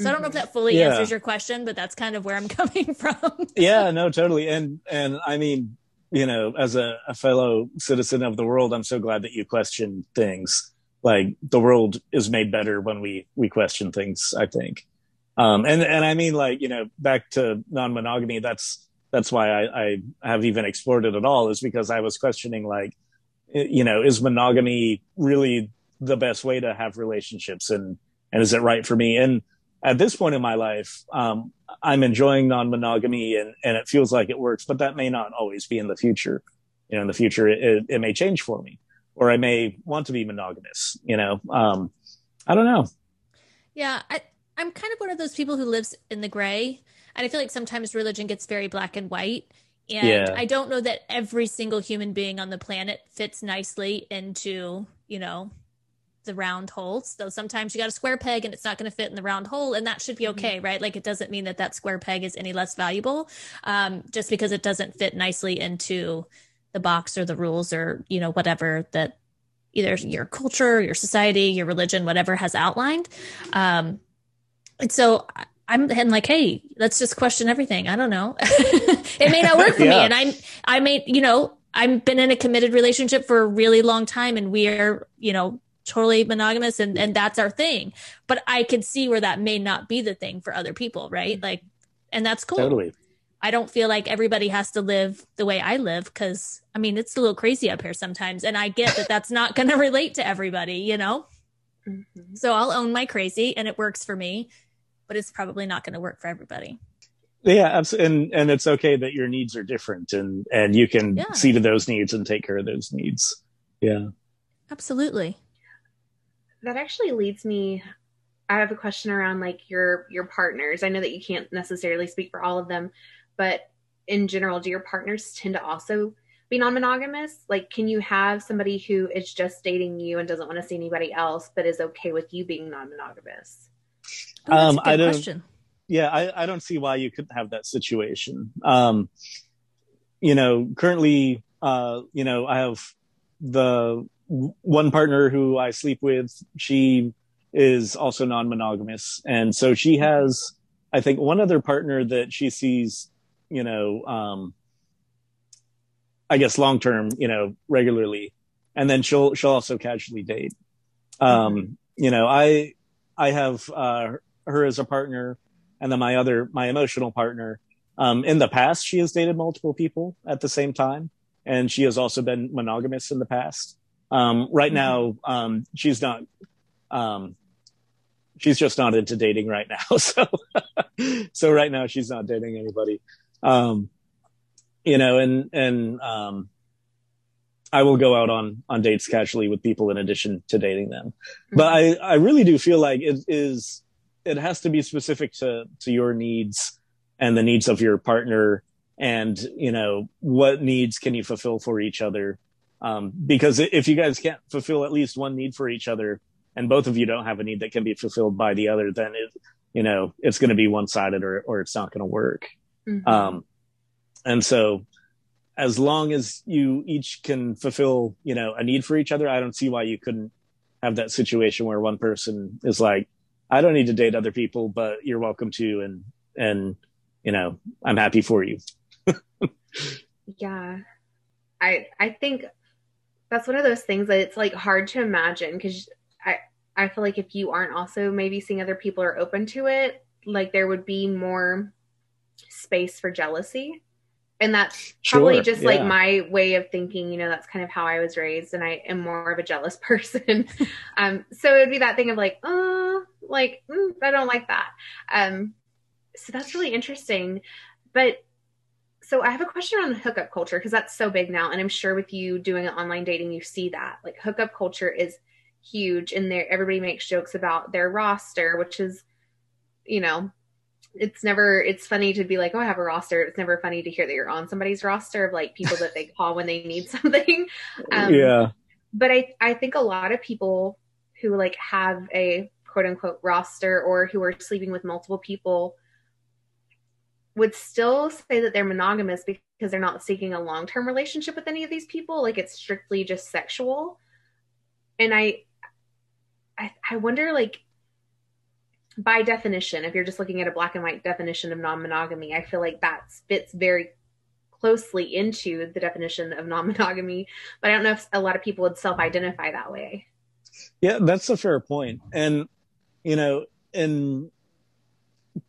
So I don't know if that fully yeah. answers your question, but that's kind of where I'm coming from. yeah, no, totally. And and I mean, you know, as a, a, fellow citizen of the world, I'm so glad that you question things. Like the world is made better when we we question things. I think, um, and and I mean, like you know, back to non-monogamy. That's that's why I, I have even explored it at all. Is because I was questioning, like, you know, is monogamy really the best way to have relationships and and is it right for me? And at this point in my life um, i'm enjoying non-monogamy and and it feels like it works but that may not always be in the future. You know in the future it, it may change for me or i may want to be monogamous you know? Um, i don't know. Yeah I, i'm kind of one of those people who lives in the gray and i feel like sometimes religion gets very black and white and yeah. i don't know that every single human being on the planet fits nicely into you know the round holes. So sometimes you got a square peg and it's not going to fit in the round hole, and that should be mm-hmm. okay, mm-hmm. right? Like it doesn't mean that that square peg is any less valuable um, just because it doesn't fit nicely into the box or the rules or you know whatever that either your culture, your society, your religion, whatever has outlined. Um, and so I'm and like, hey, let's just question everything. I don't know. it may not work for yeah. me, and I I may you know I've been in a committed relationship for a really long time, and we are you know totally monogamous and and that's our thing but i can see where that may not be the thing for other people right like and that's cool totally i don't feel like everybody has to live the way i live because i mean it's a little crazy up here sometimes and i get that that's not going to relate to everybody you know mm-hmm. so i'll own my crazy and it works for me but it's probably not going to work for everybody Yeah, absolutely. And, and it's okay that your needs are different and, and you can Yeah. see to those needs and take care of those needs. Yeah. Absolutely. That actually leads me i have a question around like your your partners. I know that you can't necessarily speak for all of them but in general do your partners tend to also be non-monogamous? Like can you have somebody who is just dating you and doesn't want to see anybody else but is okay with you being non-monogamous? Oh, that's Um, a good I don't- question. yeah I, I don't see why you couldn't have that situation. Um you know currently uh you know i have the w- one partner who i sleep with she is also non-monogamous. And so she has i think one other partner that she sees you know um i guess long term you know regularly. And then she'll she'll also casually date. Um you know i i have uh her as a partner and then my other my emotional partner. Um in the past she has dated multiple people at the same time. And she has also been monogamous in the past um right now um she's not um she's just not into dating right now. So so right now she's not dating anybody. Um you know and and um I will go out on on dates casually with people in addition to dating them. But I I really do feel like it is it has to be specific to to your needs and the needs of your partner and you know what needs can you fulfill for each other um because if you guys can't fulfill at least one need for each other and both of you don't have a need that can be fulfilled by the other then it you know it's going to be one-sided or or it's not going to work Mhm. um, and so as long as you each can fulfill, you know, a need for each other, I don't see why you couldn't have that situation where one person is like, I don't need to date other people, but you're welcome to. And, and, you know, I'm happy for you. yeah i i think that's one of those things that it's like hard to imagine because i i feel like if you aren't also maybe seeing other people are open to it like there would be more space for jealousy. And that's probably Sure, just like my way of thinking you know that's kind of how i was raised and i am more of a jealous person. Um so it would be that thing of like oh like mm, i don't like that. Um so that's really interesting. But so I have a question on the hookup culture because that's so big now, and I'm sure with you doing online dating, you see that like hookup culture is huge, and there everybody makes jokes about their roster, which is, you know, it's never it's funny to be like, oh, I have a roster. It's never funny to hear that you're on somebody's roster of like people that they call when they need something. Um, yeah. but I I think a lot of people who like have a quote unquote roster or who are sleeping with multiple people would still say that they're monogamous because they're not seeking a long-term relationship with any of these people. Like it's strictly just sexual. And I I, I wonder like by definition if you're just looking at a black and white definition of non-monogamy I feel like that fits very closely into the definition of non-monogamy. But I don't know if a lot of people would self-identify that way. Yeah, that's a fair point. And, you know, and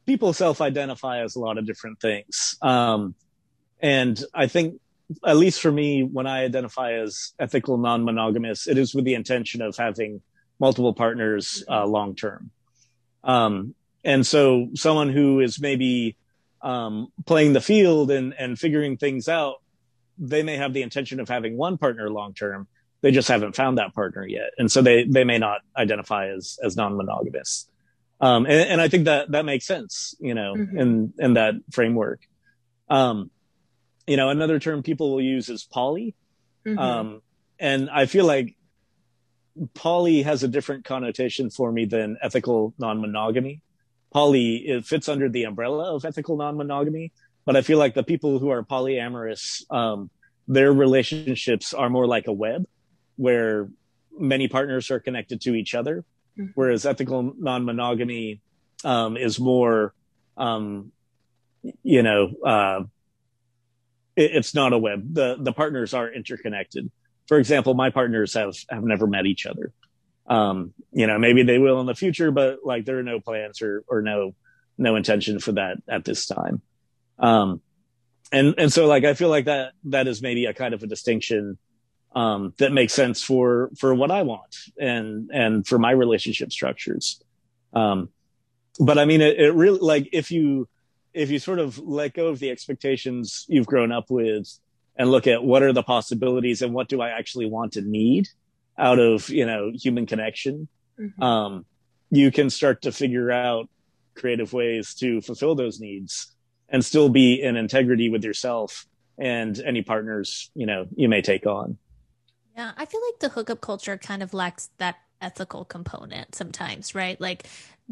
people self-identify as a lot of different things. Um, and I think, at least for me, when I identify as ethical non-monogamous, it is with the intention of having multiple partners uh, long term. Um, and so someone who is maybe um, playing the field and, and figuring things out, they may have the intention of having one partner long term, they just haven't found that partner yet and so they they may not identify as as non-monogamous um and, and i think that that makes sense you know Mhm. in in that framework um you know another term people will use is poly Mhm. um and i feel like poly has a different connotation for me than ethical non-monogamy poly it fits under the umbrella of ethical non-monogamy but i feel like the people who are polyamorous um their relationships are more like a web where many partners are connected to each other. Whereas ethical non-monogamy um is more um you know uh it, it's not a web. The the partners are interconnected. For example my partners have have never met each other. Um you know maybe they will in the future but like there are no plans or or no no intention for that at this time. Um and and so like i feel like that that is maybe a kind of a distinction um that makes sense for for what i want and and for my relationship structures um but i mean it, it really like if you if you sort of let go of the expectations you've grown up with and look at what are the possibilities and what do I actually want to need out of, you know, human connection, mm-hmm. um, you can start to figure out creative ways to fulfill those needs and still be in integrity with yourself and any partners, you know, you may take on. Yeah, I feel like the hookup culture kind of lacks that ethical component sometimes, right? Like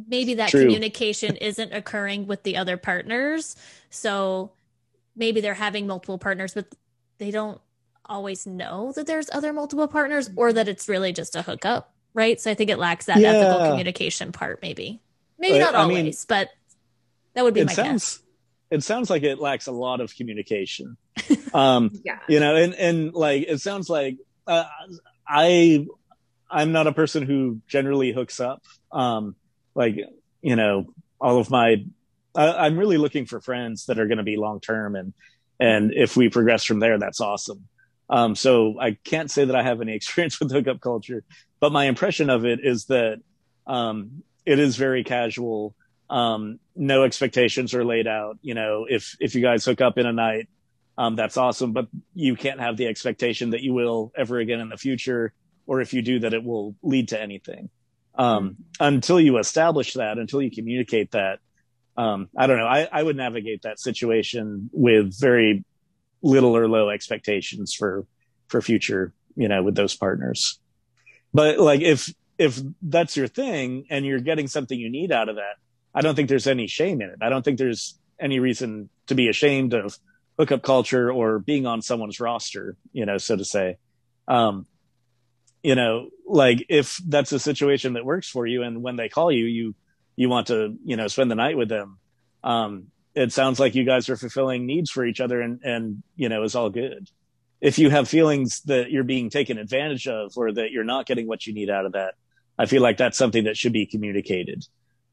maybe that True. communication isn't occurring with the other partners. So maybe they're having multiple partners, but they don't always know that there's other multiple partners or that it's really just a hookup, right? So I think it lacks that yeah. ethical communication part, maybe. Maybe not I always, mean, but that would be my sounds, guess. It sounds like it lacks a lot of communication. Um, yeah. You know, and, and like, it sounds like I, I'm not a person who generally hooks up. Um, like, you know, all of my, I, am really looking for friends that are going to be long term. And, and if we progress from there, that's awesome. Um, so I can't say that I have any experience with hookup culture, but my impression of it is that, um, it is very casual. Um, no expectations are laid out. You know, if, if you guys hook up in a night, um, that's awesome, but you can't have the expectation that you will ever again in the future, or if you do, that it will lead to anything. Um, until you establish that, until you communicate that, um, I don't know. I, I would navigate that situation with very little or low expectations for for future, you know, with those partners. But like if if that's your thing and you're getting something you need out of that, I don't think there's any shame in it. I don't think there's any reason to be ashamed of hookup culture or being on someone's roster, you know, so to say. Um, you know, like if that's a situation that works for you and when they call you, you, you want to, you know, spend the night with them. Um, it sounds like you guys are fulfilling needs for each other and, and, you know, is all good. If you have feelings that you're being taken advantage of or that you're not getting what you need out of that, I feel like that's something that should be communicated.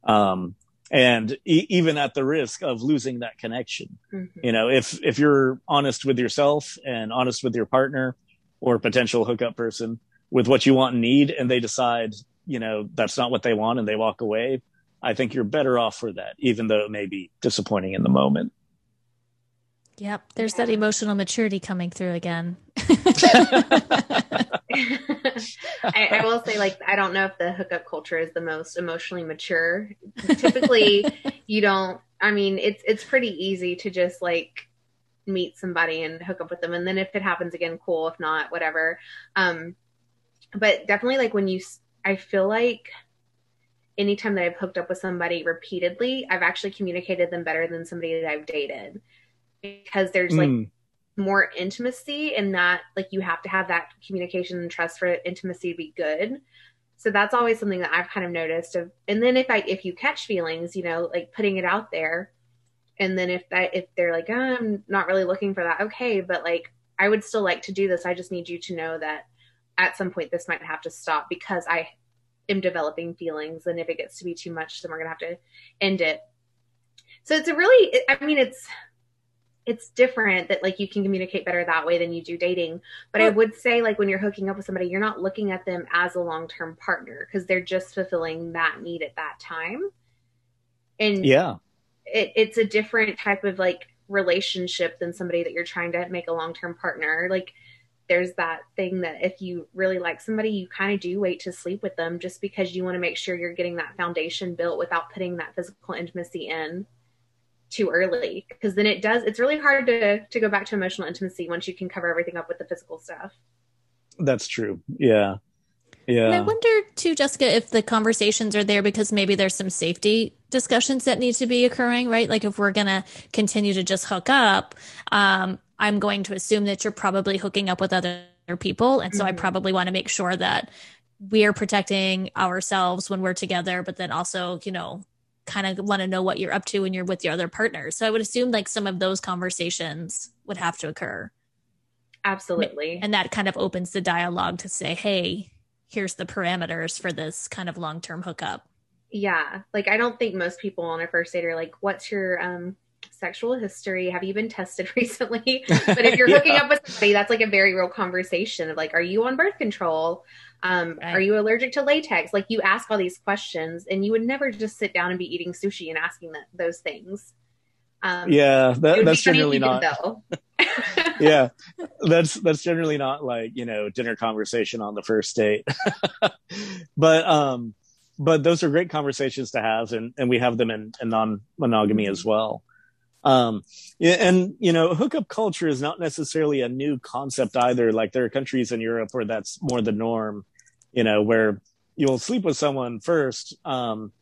Um, and e- even at the risk of losing that connection, mm-hmm. you know, if, if you're honest with yourself and honest with your partner or potential hookup person, with what you want and need and they decide, you know, that's not what they want and they walk away, I think you're better off for that, even though it may be disappointing in the moment. Yep. There's that emotional maturity coming through again. I, I, will say, like, I don't know if the hookup culture is the most emotionally mature. Typically, you don't. I mean, it's it's pretty easy to just like meet somebody and hook up with them, and then if it happens again, cool. If not, whatever. Um, but definitely like when you i feel like anytime that i've hooked up with somebody repeatedly i've actually communicated them better than somebody that i've dated because there's like mm. More intimacy in that like you have to have that communication and trust for intimacy to be good so that's always something that i've kind of noticed of and then if i if you catch feelings you know like putting it out there and then if that if they're like oh, i'm not really looking for that okay but like i would still like to do this i just need you to know that at some point this might have to stop because I am developing feelings. And if it gets to be too much, then we're going to have to end it. So it's a really, I mean, it's, it's different that like you can communicate better that way than you do dating. But well, I would say like when you're hooking up with somebody, you're not looking at them as a long-term partner because they're just fulfilling that need at that time. And yeah, it, it's a different type of like relationship than somebody that you're trying to make a long-term partner. Like there's that thing that if you really like somebody, you kind of do wait to sleep with them just because you want to make sure you're getting that foundation built without putting that physical intimacy in too early. Because then it does, it's really hard to, to go back to emotional intimacy once you can cover everything up with the physical stuff. That's true. Yeah. Yeah. And I wonder too, Jessica, if the conversations are there because maybe there's some safety discussions that need to be occurring, right? Like if we're going to continue to just hook up, um, I'm going to assume that you're probably hooking up with other people. And so mm-hmm. I probably want to make sure that we're protecting ourselves when we're together, but then also, you know, kind of want to know what you're up to when you're with your other partners. So I would assume like some of those conversations would have to occur. Absolutely. And that kind of opens the dialogue to say, hey, here's the parameters for this kind of long term hookup. Yeah. Like I don't think most people on a first date are like, what's your um sexual history? Have you been tested recently? but if you're hooking yeah. up with somebody, that's like a very real conversation of like, are you on birth control? Um, right. Are you allergic to latex? Like you ask all these questions, and you would never just sit down and be eating sushi and asking that, those things. Um, yeah, that, that's generally not. Though. yeah, that's that's generally not like you know dinner conversation on the first date. but um, but those are great conversations to have, and and we have them in, in non monogamy as well. Um, and you know, hookup culture is not necessarily a new concept either. Like there are countries in Europe where that's more the norm. You know, where you'll sleep with someone first, um,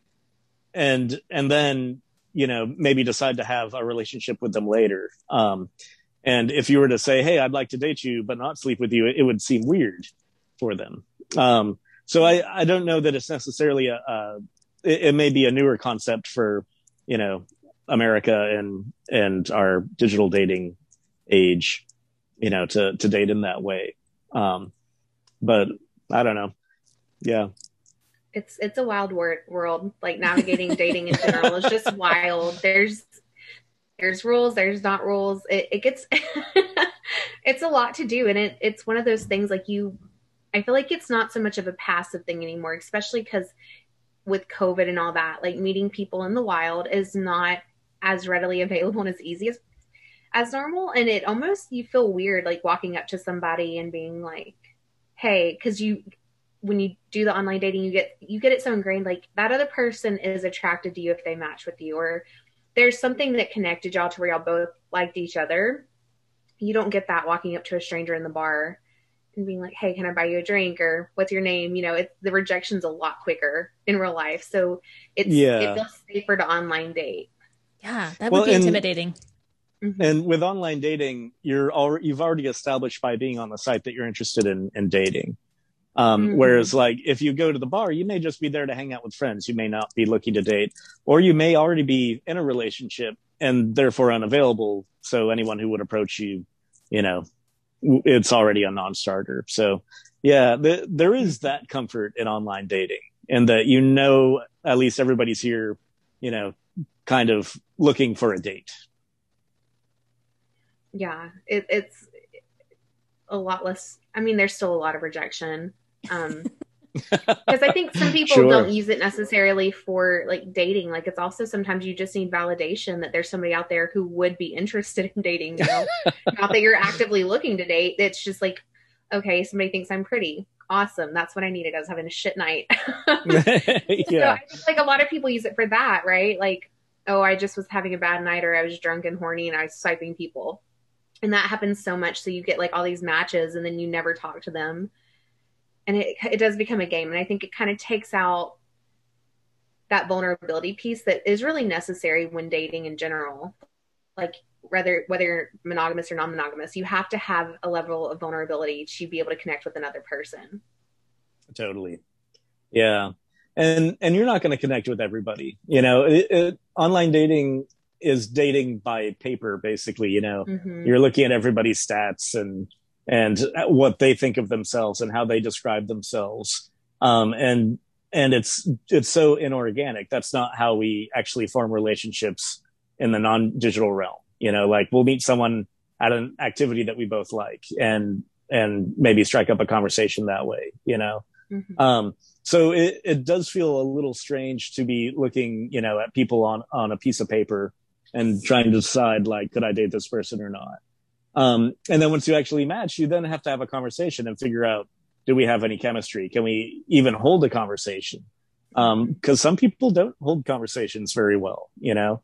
and and then you know maybe decide to have a relationship with them later um, and if you were to say hey i'd like to date you but not sleep with you it, would seem weird for them um, so i i don't know that it's necessarily a, a it, it, may be a newer concept for you know america and and our digital dating age you know to to date in that way. Um, but i don't know. Yeah. It's it's a wild wor- world like navigating dating in general is just wild. There's there's rules there's not rules. It, it gets it's a lot to do and it, it's one of those things like you i feel like it's not so much of a passive thing anymore especially because with covid and all that like meeting people in the wild is not as readily available and as easy as as normal. And it almost you feel weird like walking up to somebody and being like hey because you when you do the online dating you get you get it so ingrained like that other person is attracted to you if they match with you or there's something that connected y'all to where y'all both liked each other. You don't get that walking up to a stranger in the bar and being like hey can i buy you a drink? or what's your name? You know it's the rejection's a lot quicker in real life. So it's yeah. it feels safer to online date yeah that would well, be intimidating mm-hmm. and with online dating you're already you've already established by being on the site that you're interested in in dating um, mm-hmm. Whereas, like, if you go to the bar, you may just be there to hang out with friends. You may not be looking to date, or you may already be in a relationship and therefore unavailable. So anyone who would approach you, you know, it's already a non-starter. So, yeah, the, there is that comfort in online dating, and that you know at least everybody's here, you know, kind of looking for a date. Yeah, it, it's a lot less. I mean, there's still a lot of rejection um, because I think some people sure. don't use it necessarily for like dating. Like it's also sometimes you just need validation that there's somebody out there who would be interested in dating. You know, not that you're actively looking to date. It's just like, okay, somebody thinks I'm pretty. Awesome. That's what I needed. I was having a shit night. yeah. So I think like a lot of people use it for that, right? Like, oh, I just was having a bad night or I was drunk and horny and I was swiping people. And that happens so much. So you get like all these matches and then you never talk to them. And it, it does become a game. And i think it kind of takes out that vulnerability piece that is really necessary when dating in general. Like whether whether you're monogamous or non-monogamous you have to have a level of vulnerability to be able to connect with another person. Totally. Yeah and and you're not going to connect with everybody you know it, it, online dating is dating by paper basically you know mm-hmm. you're looking at everybody's stats and and what they think of themselves and how they describe themselves. Um, and and it's it's so inorganic. That's not how we actually form relationships in the non-digital realm. You know, like we'll meet someone at an activity that we both like, and and maybe strike up a conversation that way. You know. Mm-hmm. Um, so it, it does feel a little strange to be looking, you know, at people on, on a piece of paper and trying to decide like, could I date this person or not? Um, and then once you actually match, you then have to have a conversation and figure out, do we have any chemistry? Can we even hold a conversation? Um, cause some people don't hold conversations very well, you know?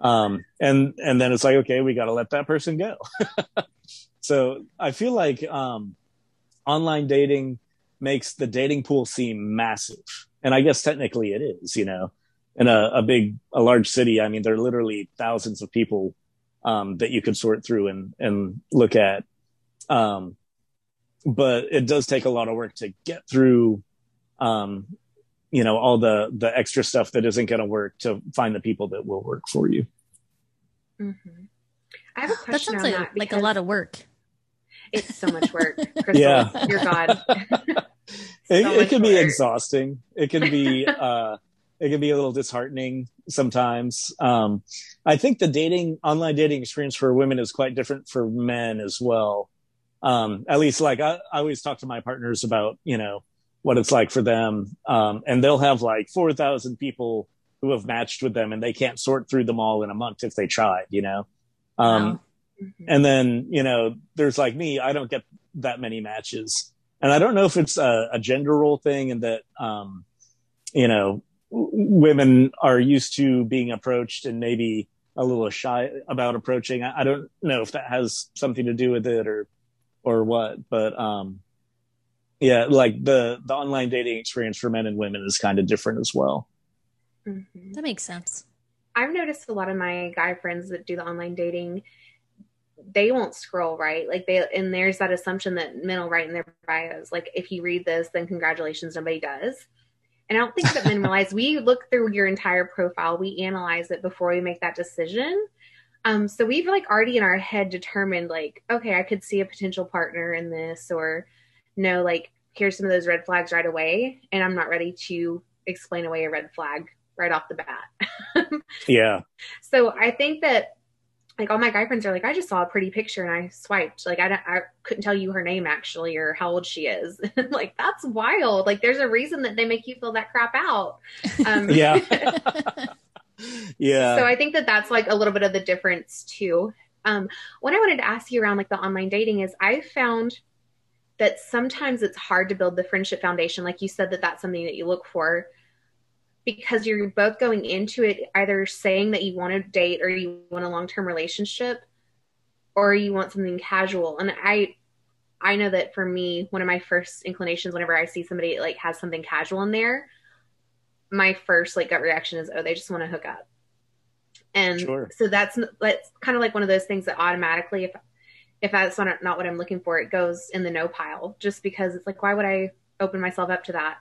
Um, and, and then it's like, okay, we got to let that person go. so I feel like, um, online dating makes the dating pool seem massive. And I guess technically it is, you know, in a, a big, a large city. I mean, there are literally thousands of people um, that you could sort through and and look at. Um, but it does take a lot of work to get through, um, you know, all the the extra stuff that isn't going to work to find the people that will work for you. Mm-hmm. I have a question that sounds like, like a lot of work. It's so much work, Crystal. yeah, your God. so it, it can work. be exhausting. It can be. uh it can be a little disheartening sometimes. Um, I think the dating, online dating experience for women is quite different for men as well. Um, at least like I, I, always talk to my partners about, you know, what it's like for them. Um, and they'll have like 4,000 people who have matched with them and they can't sort through them all in a month if they tried, you know? Um, wow. Mm-hmm. and then, you know, there's like me, I don't get that many matches. And I don't know if it's a, a gender role thing and that, um, you know, women are used to being approached and maybe a little shy about approaching. I, I don't know if that has something to do with it or, or what, but, um, yeah, like the, the online dating experience for men and women is kind of different as well. Mm-hmm. That makes sense. I've noticed a lot of my guy friends that do the online dating, they won't scroll right. Like they, and there's that assumption that men will write in their bios, like if you read this, then congratulations, nobody does. And I don't think that men realize we look through your entire profile, we analyze it before we make that decision. Um, so we've like already in our head determined like, okay, I could see a potential partner in this, or no, like here's some of those red flags right away, and I'm not ready to explain away a red flag right off the bat. yeah. So I think that like all my guy friends are like, I just saw a pretty picture and I swiped. Like I don't, I couldn't tell you her name actually or how old she is. like that's wild. Like there's a reason that they make you fill that crap out. Um, yeah. yeah. So I think that that's like a little bit of the difference too. Um, what I wanted to ask you around like the online dating is I found that sometimes it's hard to build the friendship foundation. Like you said, that that's something that you look for because you're both going into it either saying that you want to date or you want a long-term relationship or you want something casual. And i i know that for me one of my first inclinations whenever i see somebody like has something casual in there my first like gut reaction is oh they just want to hook up. And sure. so that's that's kind of like one of those things that automatically if if that's not, not what i'm looking for it goes in the no pile just because it's like why would i open myself up to that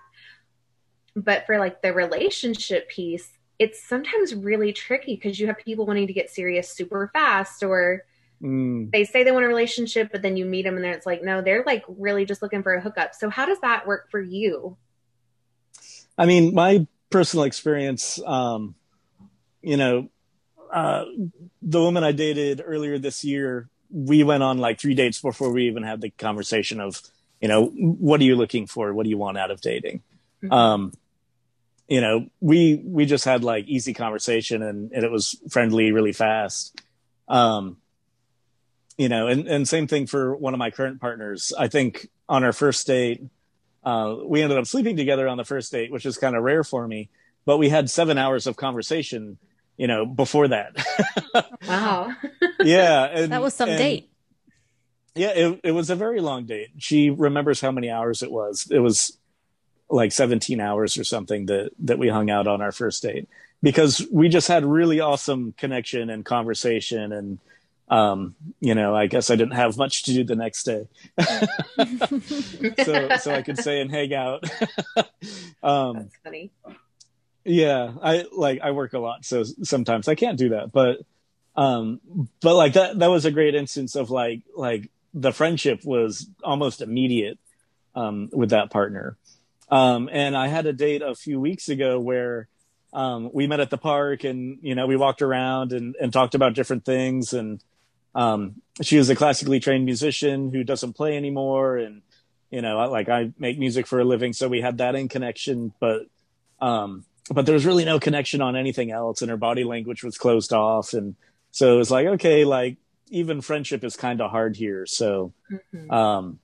but for like the relationship piece, it's sometimes really tricky because you have people wanting to get serious super fast or mm. they say they want a relationship, but then you meet them and then it's like, no, they're like really just looking for a hookup. So how does that work for you? I mean, my personal experience, um, you know, uh, the woman I dated earlier this year, we went on like three dates before we even had the conversation of, you know, what are you looking for? What do you want out of dating? Mm-hmm. Um, you know, we we just had like easy conversation and, and it was friendly really fast. Um, you know, and, and same thing for one of my current partners. I think on our first date, uh, we ended up sleeping together on the first date, which is kind of rare for me. But we had seven hours of conversation, you know, before that. wow. yeah, and, that was some and, date. Yeah, it, it was a very long date. She remembers how many hours it was. It was like 17 hours or something that that we hung out on our first date because we just had really awesome connection and conversation and um, you know, I guess I didn't have much to do the next day, so so I could stay and hang out. um, That's funny. Yeah, I like I work a lot, so sometimes I can't do that. But um, but like that that was a great instance of like like the friendship was almost immediate um, with that partner. Um, and I had a date a few weeks ago where um, we met at the park and, you know, we walked around and, and talked about different things. And um, she was a classically trained musician who doesn't play anymore. And, you know, like I make music for a living. So we had that in connection. But, um, but there was really no connection on anything else. And her body language was closed off. And so it was like, okay, like even friendship is kind of hard here. So, mm-hmm. um,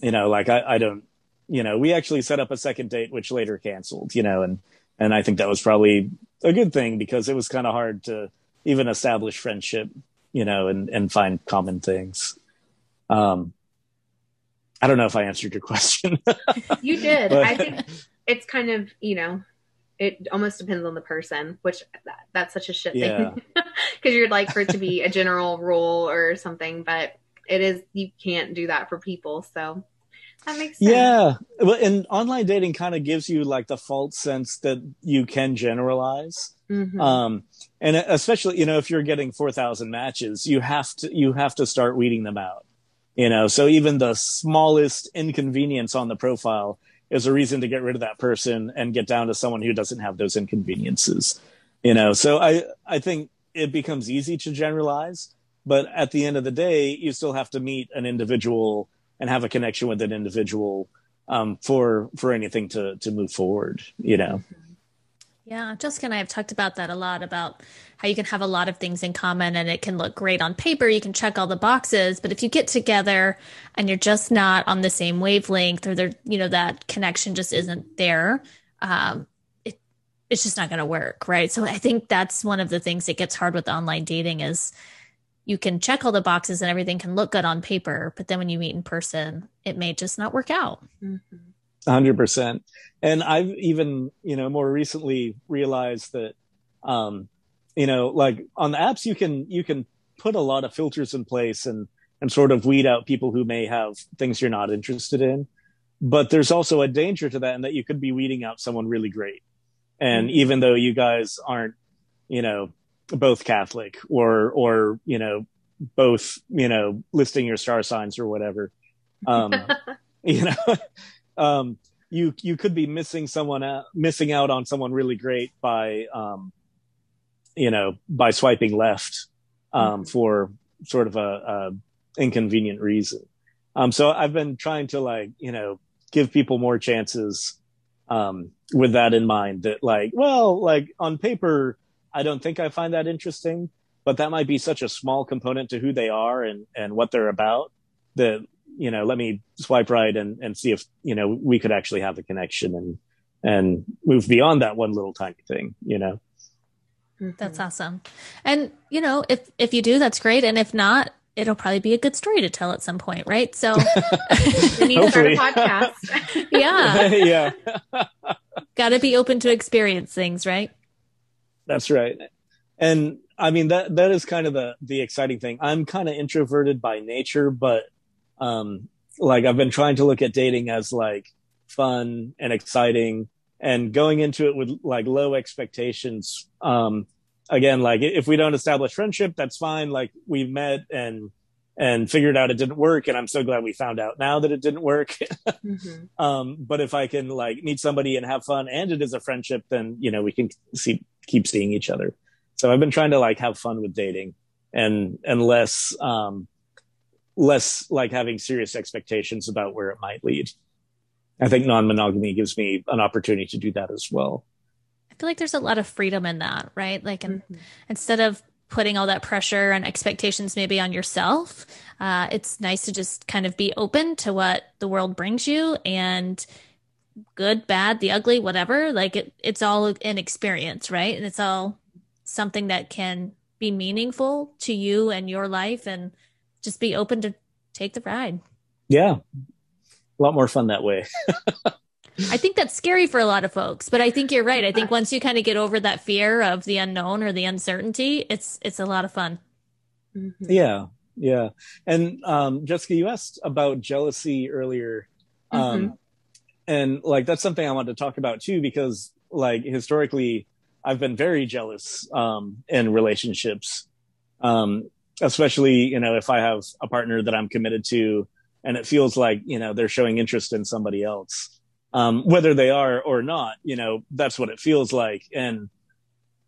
you know, like I, I don't, you know, we actually set up a second date, which later canceled, you know, and, and I think that was probably a good thing because it was kind of hard to even establish friendship, you know, and, and find common things. Um, I don't know if I answered your question. you did. but, I think it's kind of, you know, it almost depends on the person, which that, that's such a shit yeah. thing because you'd like for it to be a general rule or something, but it is, you can't do that for people. So that makes sense. Yeah. Well, and online dating kind of gives you like the false sense that you can generalize. Mm-hmm. Um, and especially, you know, if you're getting 4,000 matches, you have to, you have to start weeding them out, you know, so even the smallest inconvenience on the profile is a reason to get rid of that person and get down to someone who doesn't have those inconveniences, you know? So I, I think it becomes easy to generalize, but at the end of the day, you still have to meet an individual and have a connection with an individual um, for for anything to to move forward. You know. Yeah, Jessica and I have talked about that a lot about how you can have a lot of things in common and it can look great on paper. You can check all the boxes, but if you get together and you're just not on the same wavelength or there, you know, that connection just isn't there, um, it, it's just not going to work. Right. So I think that's one of the things that gets hard with online dating is you can check all the boxes and everything can look good on paper, but then when you meet in person, it may just not work out. Mm-hmm. 100% and i've even you know more recently realized that um you know like on the apps you can you can put a lot of filters in place and and sort of weed out people who may have things you're not interested in but there's also a danger to that in that you could be weeding out someone really great and mm-hmm. even though you guys aren't you know both catholic or or you know both you know listing your star signs or whatever um you know um you you could be missing someone out, missing out on someone really great by um, you know by swiping left um, mm-hmm. for sort of a, a inconvenient reason. Um, so I've been trying to like you know give people more chances um, with that in mind. That like well like on paper I don't think I find that interesting, but that might be such a small component to who they are and and what they're about that you know, let me swipe right and, and see if, you know, we could actually have a connection and, and move beyond that one little tiny thing, you know? That's awesome. And, you know, if, if you do, that's great. And if not, it'll probably be a good story to tell at some point, right? So we need to start a podcast. yeah. yeah. Got to be open to experience things, right? That's right. And I mean that that is kind of the the exciting thing. I'm kind of introverted by nature, but um, like I've been trying to look at dating as like fun and exciting and going into it with like low expectations. Um, again, like if we don't establish friendship, that's fine. Like we've met and, and figured out it didn't work. And I'm so glad we found out now that it didn't work. mm-hmm. um, but if I can like meet somebody and have fun and it is a friendship, then, you know, we can see, keep seeing each other. So I've been trying to like have fun with dating and, and less, um, less like having serious expectations about where it might lead. I think non monogamy gives me an opportunity to do that as well. I feel like there's a lot of freedom in that, right? Like, mm-hmm. instead of putting all that pressure and expectations maybe on yourself, uh, it's nice to just kind of be open to what the world brings you and good, bad, the ugly, whatever. Like, it, it's all an experience, right? And it's all something that can be meaningful to you and your life and just be open to take the ride. Yeah. A lot more fun that way. I think that's scary for a lot of folks, but I think you're right. I think once you kind of get over that fear of the unknown or the uncertainty, it's it's a lot of fun. Mm-hmm. Yeah. Yeah. And um Jessica, you asked about jealousy earlier. Um mm-hmm. and like that's something I wanted to talk about too because like historically I've been very jealous um in relationships. Um especially you know if i have a partner that i'm committed to and it feels like you know they're showing interest in somebody else um, whether they are or not you know that's what it feels like. And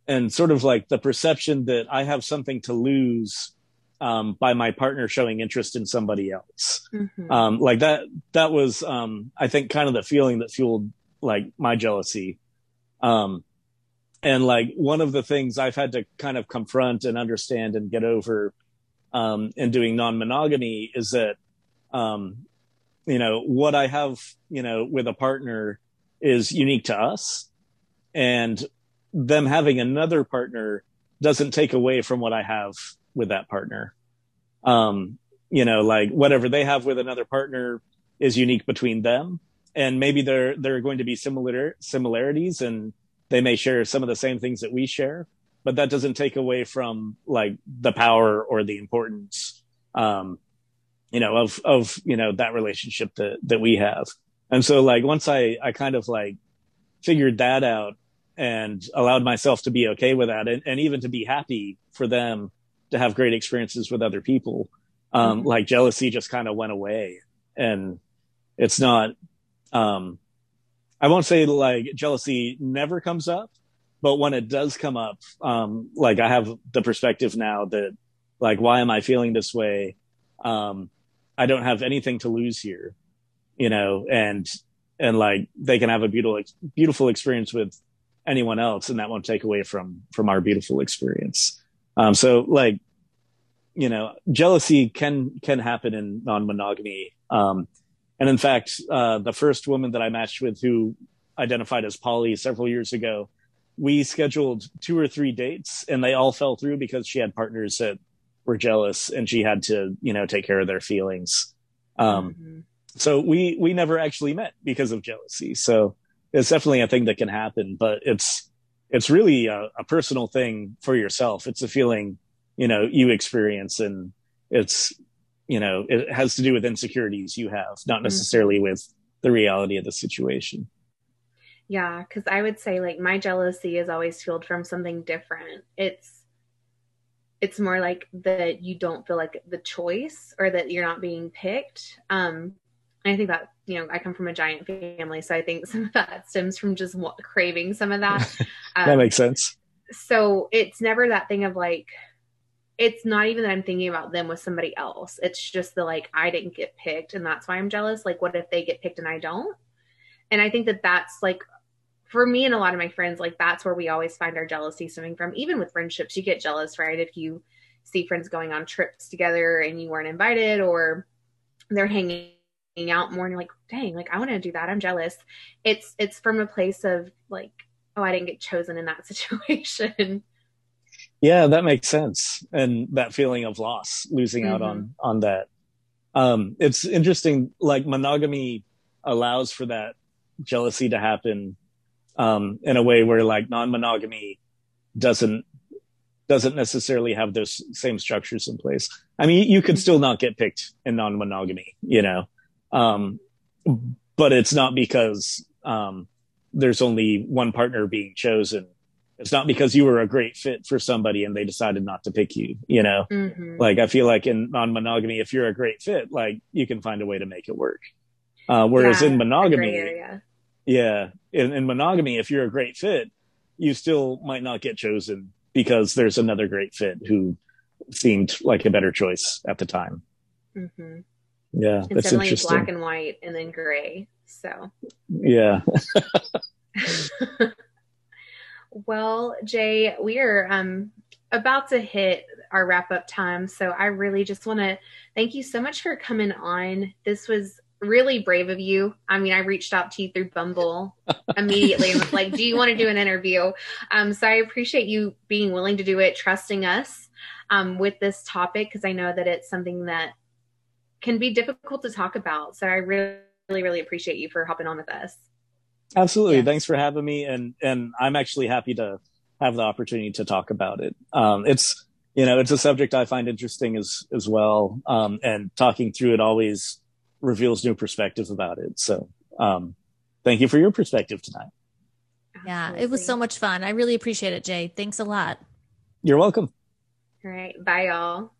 and sort of like the perception that i have something to lose um, by my partner showing interest in somebody else. Mm-hmm. um, like that that was um, i think kind of the feeling that fueled like my jealousy. Um, and like one of the things i've had to kind of confront and understand and get over um, and doing non-monogamy is that, um, you know, what I have, you know, with a partner is unique to us and them having another partner doesn't take away from what I have with that partner. Um, you know, like whatever they have with another partner is unique between them. And maybe there, there are going to be similar similarities and they may share some of the same things that we share but that doesn't take away from like the power or the importance um you know of of you know that relationship that that we have and so like once i i kind of like figured that out and allowed myself to be okay with that and, and even to be happy for them to have great experiences with other people um mm-hmm. like jealousy just kind of went away and it's not um i won't say like jealousy never comes up but when it does come up, um, like I have the perspective now that like, why am I feeling this way? Um, I don't have anything to lose here, you know, and, and like they can have a beautiful, beautiful experience with anyone else and that won't take away from from our beautiful experience. Um so like you know jealousy can can happen in non-monogamy. Um and in fact uh the first woman that i matched with who identified as poly several years ago we scheduled two or three dates and they all fell through because she had partners that were jealous and she had to you know take care of their feelings um mm-hmm. so we we never actually met because of jealousy so it's definitely a thing that can happen, but it's it's really a, a, personal thing for yourself. It's a feeling, you know, you experience and it's, you know, it has to do with insecurities you have, not mm-hmm. necessarily mm-hmm. with the reality of the situation. Yeah, because I would say like my jealousy is always fueled from something different. It's it's more like that you don't feel like the choice or that you're not being picked. Um, I think that you know I come from a giant family, so I think some of that stems from just craving some of that. Um, that makes sense. So it's never that thing of like, it's not even that I'm thinking about them with somebody else. It's just the like I didn't get picked, and that's why I'm jealous. Like, what if they get picked and I don't? And I think that that's like for me and a lot of my friends, like that's where we always find our jealousy stemming from. Even with friendships, you get jealous, right? If you see friends going on trips together and you weren't invited, or they're hanging out more and you're like dang like i want to do that i'm jealous it's it's from a place of like oh i didn't get chosen in that situation yeah that makes sense and that feeling of loss losing mm-hmm. out on mm-hmm. on that um it's interesting like monogamy allows for that jealousy to happen um in a way where like non-monogamy doesn't doesn't necessarily have those same structures in place. I mean, you could still not get picked in non-monogamy, you know, um, but it's not because um, there's only one partner being chosen. It's not because you were a great fit for somebody and they decided not to pick you, you know? Mm-hmm. Like, I feel like in non monogamy, if you're a great fit, like, you can find a way to make it work. Uh, whereas yeah, in monogamy, yeah, in, in monogamy, if you're a great fit, you still might not get chosen because there's another great fit who seemed like a better choice at the time. Mm-hmm. Yeah, it's definitely black and white and then gray. So yeah. well, Jay, we are um, about to hit our wrap up time, so I really just want to thank you so much for coming on. This was really brave of you. I mean, I reached out to you through Bumble immediately and was like, "Do you want to do an interview?" Um, so I appreciate you being willing to do it, trusting us um, with this topic because I know that it's something that can be difficult to talk about. So I really, really, really appreciate you for hopping on with us. Absolutely. Yeah. Thanks for having me. And, and I'm actually happy to have the opportunity to talk about it. Um, it's, you know, it's a subject I find interesting as, as well. Um, and talking through it always reveals new perspectives about it. So, um, thank you for your perspective tonight. Yeah, it was so much fun. I really appreciate it, Jay. Thanks a lot. You're welcome. All right. Bye, y'all.